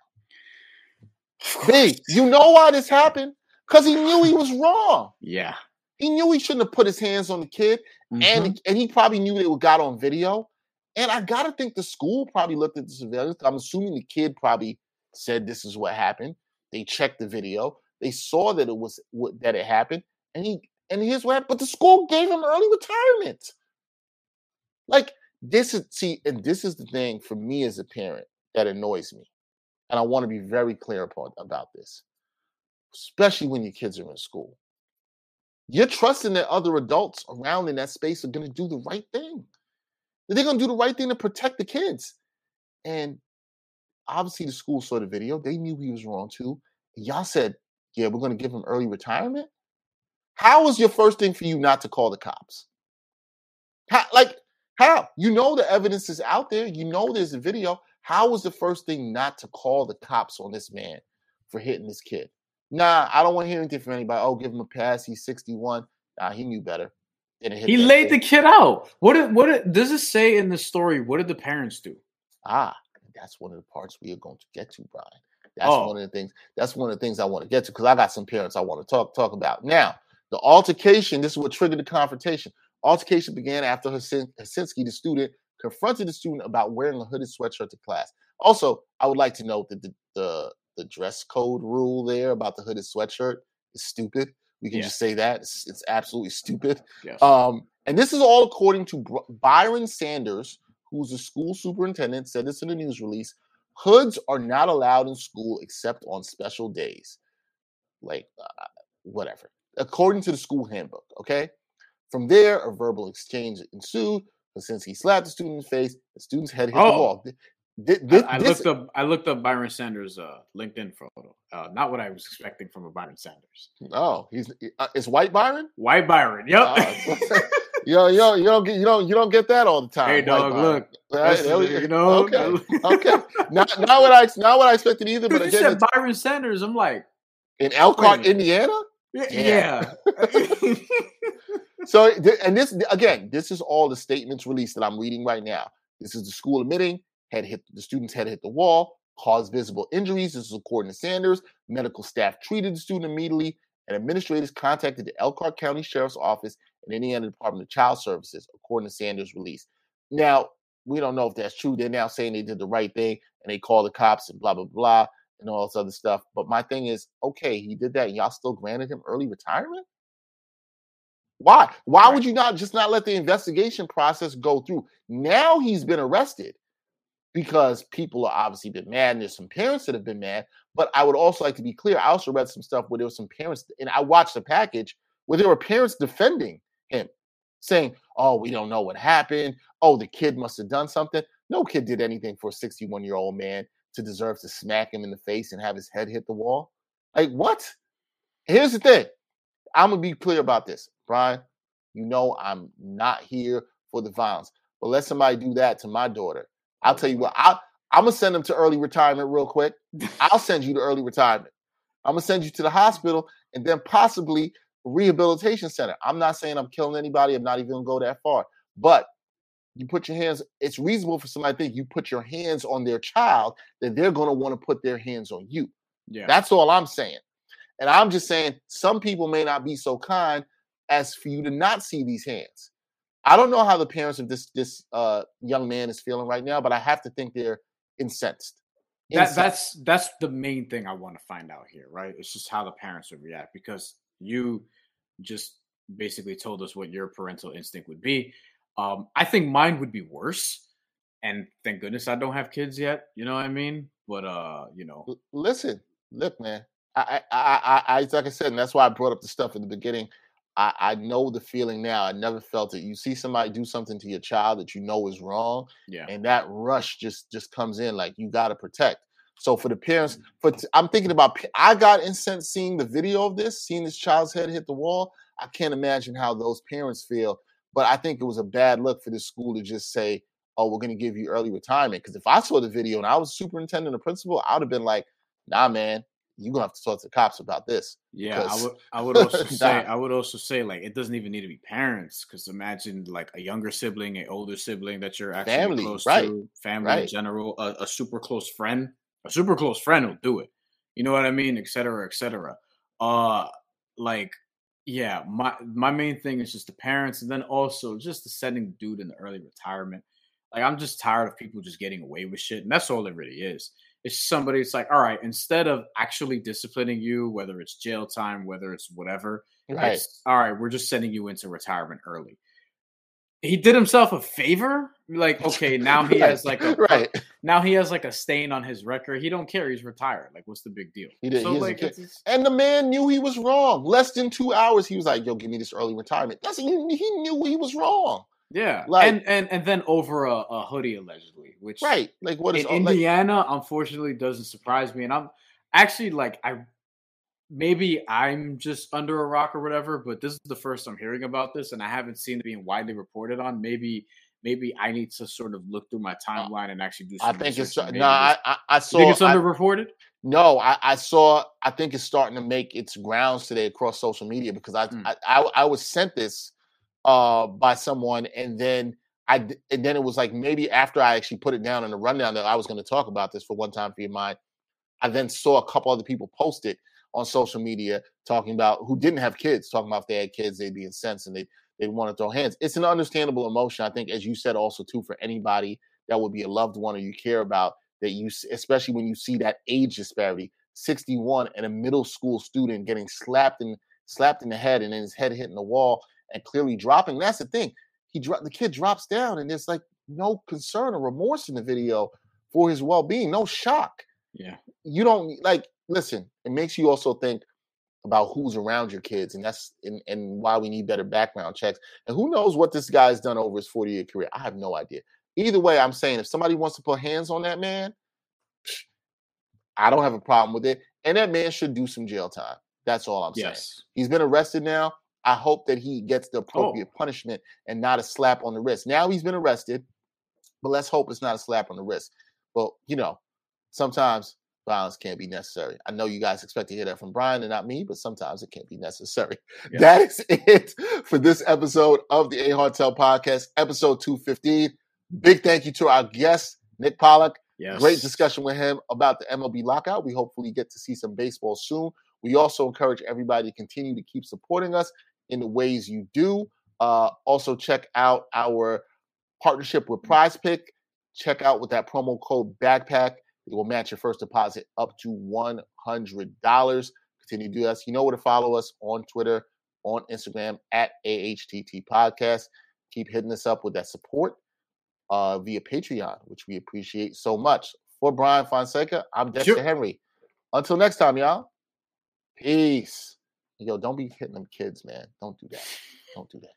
B, you know why this happened? Because he knew he was wrong. Yeah. He knew he shouldn't have put his hands on the kid, Mhm. and and he probably knew it got on video. And I gotta think the school probably looked at the surveillance. I'm assuming the kid probably said this is what happened. They checked the video. They saw that it was that it happened, and he and here's what happened. But the school gave him early retirement. Like this is see, and this is the thing for me as a parent that annoys me, and I want to be very clear upon about this, especially when your kids are in school. You're trusting that other adults around in that space are going to do the right thing. That they're going to do the right thing to protect the kids. And obviously, the school saw the video. They knew he was wrong too. Y'all said, yeah, we're going to give him early retirement. How was your first thing for you not to call the cops? How, like, how? You know the evidence is out there. You know there's a video. How was the first thing not to call the cops on this man for hitting this kid? Nah, I don't want to hear anything from anybody. Oh, give him a pass. He's 61. Nah, he knew better. He laid the kid. kid out. What did what did, does it say in the story? What did the parents do? Ah, that's one of the parts we are going to get to, Brian. That's Oh. one of the things. That's one of the things I want to get to because I got some parents I want to talk talk about. Now, the altercation. This is what triggered the confrontation. Altercation began after Hasin- Hasinski, the student, confronted the student about wearing a hooded sweatshirt to class. Also, I would like to note that the the, the dress code rule there about the hooded sweatshirt is stupid. We can Yeah. just say that it's, it's absolutely stupid. Yes. Um, and this is all according to Byron Sanders, who's the school superintendent, said this in a news release. Hoods are not allowed in school except on special days, like uh, whatever, according to the school handbook. Okay. From there, a verbal exchange ensued. But since he slapped the student in the face, the student's head hit the Oh. wall. Th- th- I, I looked up. I looked up Byron Sanders' uh, LinkedIn photo. Uh, not what I was expecting from a Byron Sanders. oh, he's uh, it's white Byron. White Byron. Yep. [laughs] Yo, yo, you don't get you don't you don't get that all the time. hey dog, Byron. look. All right, this there is- we- you know. okay, okay. [laughs] Not, not what I not what I expected either. But you again, said Byron Sanders. I'm like, in Elkhart. Indiana. yeah. Yeah. [laughs] [laughs] So, and this again, this is all the statements released that I'm reading right now. This is the school admitting had hit the student's head hit the wall, caused visible injuries. This is according to Sanders. Medical staff treated the student immediately, and administrators contacted the Elkhart County Sheriff's Office and Indiana Department of Child Services, according to Sanders' release. Now, we don't know if that's true. They're now saying they did the right thing and they called the cops and blah blah blah and all this other stuff. But my thing is, okay, he did that, and y'all still granted him early retirement. Why? Why Right. would you not just not let the investigation process go through? Now he's been arrested because people are obviously been mad, and there's some parents that have been mad. But I would also like to be clear. I also read some stuff where there were some parents, and I watched the package where there were parents defending him, saying, "Oh, we don't know what happened. Oh, the kid must have done something." No kid did anything for a 61 year old man to deserve to smack him in the face and have his head hit the wall. Like what? Here's the thing. I'm gonna be clear about this, Brian. You know I'm not here for the violence, but let somebody do that to my daughter. I'll tell you what. I'll, I'm gonna send them to early retirement real quick. I'll send you to early retirement. I'm gonna send you to the hospital and then possibly rehabilitation center. I'm not saying I'm killing anybody. I'm not even gonna go that far. But you put your hands. It's reasonable for somebody to think you put your hands on their child that they're gonna want to put their hands on you. Yeah. That's all I'm saying. And I'm just saying some people may not be so kind as for you to not see these hands. I don't know how the parents of this this uh, young man is feeling right now, but I have to think they're incensed. that, that's that's the main thing I want to find out here, right? It's just how the parents would react because you just basically told us what your parental instinct would be. Um, I think mine would be worse. And thank goodness I don't have kids yet. You know what I mean? But uh, you know, Listen, look, man. I, I, I, I, I, like I said, and that's why I brought up the stuff in the beginning. I, I know the feeling now. I never felt it. You see somebody do something to your child that you know is wrong, yeah. and that rush just just comes in. Like you got to protect. So for the parents, mm-hmm. for t- I'm thinking about. I got incensed seeing the video of this, seeing this child's head hit the wall. I can't imagine how those parents feel. But I think it was a bad look for this school to just say, "Oh, we're going to give you early retirement." Because if I saw the video and I was superintendent or principal, I would have been like, "Nah, man, you're gonna have to talk to the cops about this." Yeah, I would. I would also [laughs] say. I would also say like it doesn't even need to be parents because imagine like a younger sibling, an older sibling that you're actually Family, close right, to, family right. in general, a, a super close friend, a super close friend will do it. You know what I mean, et cetera, et cetera. Uh, like yeah, my my main thing is just the parents, and then also just the sending dude in the early retirement. Like I'm just tired of people just getting away with shit, and that's all it really is. It's somebody. It's like, all right, instead of actually disciplining you, whether it's jail time, whether it's whatever, Right. it's, all right, we're just sending you into retirement early. He did himself a favor. Like, [laughs] okay, now he Right, has like a right. now he has like a stain on his record. He don't care. He's retired. Like, what's the big deal? He did- So he like, care. it's, it's- And the man knew he was wrong. Less than two hours, he was like, "Yo, give me this early retirement." That's he, he knew he was wrong. yeah, Like- and and and then over a, a hoodie allegedly, which Right? Like what is in Indiana, unfortunately, doesn't surprise me. And I'm actually like, I maybe I'm just under a rock or whatever, but this is the first I'm hearing about this, and I haven't seen it being widely reported on. Maybe, maybe I need to sort of look through my timeline and actually do. Uh, I think it's no. maybe I I, I you saw. think it's I- underreported? no, I, I saw. I think it's starting to make its grounds today across social media because I Mm. I, I I was sent this uh by someone, and then I and then it was like maybe after I actually put it down in the rundown that I was going to talk about this for one time for your mind. I then saw a couple other people post it on social media talking about who didn't have kids, talking about if they had kids, they'd be incensed and they they want to throw hands. It's an understandable emotion, I think, as you said, also too for anybody that would be a loved one or you care about that you, especially when you see that age disparity, sixty one and a middle school student getting slapped in slapped in the head and then his head hitting the wall and clearly dropping. That's the thing. He dro- the kid drops down and there's like no concern or remorse in the video for his well being, no shock Yeah, you don't like listen it makes you also think about who's around your kids and that's and, and why we need better background checks and who knows what this guy's done over his 40 year career i have no idea. Either way i'm saying if somebody wants to put hands on that man i don't have a problem with it and that man should do some jail time that's all i'm saying. Yes, he's been arrested now i hope that he gets the oh. appropriate punishment and not a slap on the wrist. Now he's been arrested but let's hope it's not a slap on the wrist but you know sometimes violence can't be necessary. I know you guys expect to hear that from Brian and not me, but sometimes it can't be necessary. [laughs] Yeah. That is it for this episode of the Ain't Hard to Tell Podcast, episode 215. Big thank you to our guest, Nick Pollack. yes. Great discussion with him about the MLB lockout. We hopefully get to see some baseball soon. We also encourage everybody to continue to keep supporting us in the ways you do. Uh, also, check out our partnership with Prize Pick. Check out with that promo code Backpack. It will match your first deposit up to $100. Continue to do that. You know where to follow us on Twitter, on Instagram at AHTT Podcast. Keep hitting us up with that support uh, via Patreon, which we appreciate so much. For Brian Fonseca, I'm Dexter Sure. Henry. Until next time, y'all. Peace. Yo, don't be hitting them kids, man. Don't do that. Don't do that.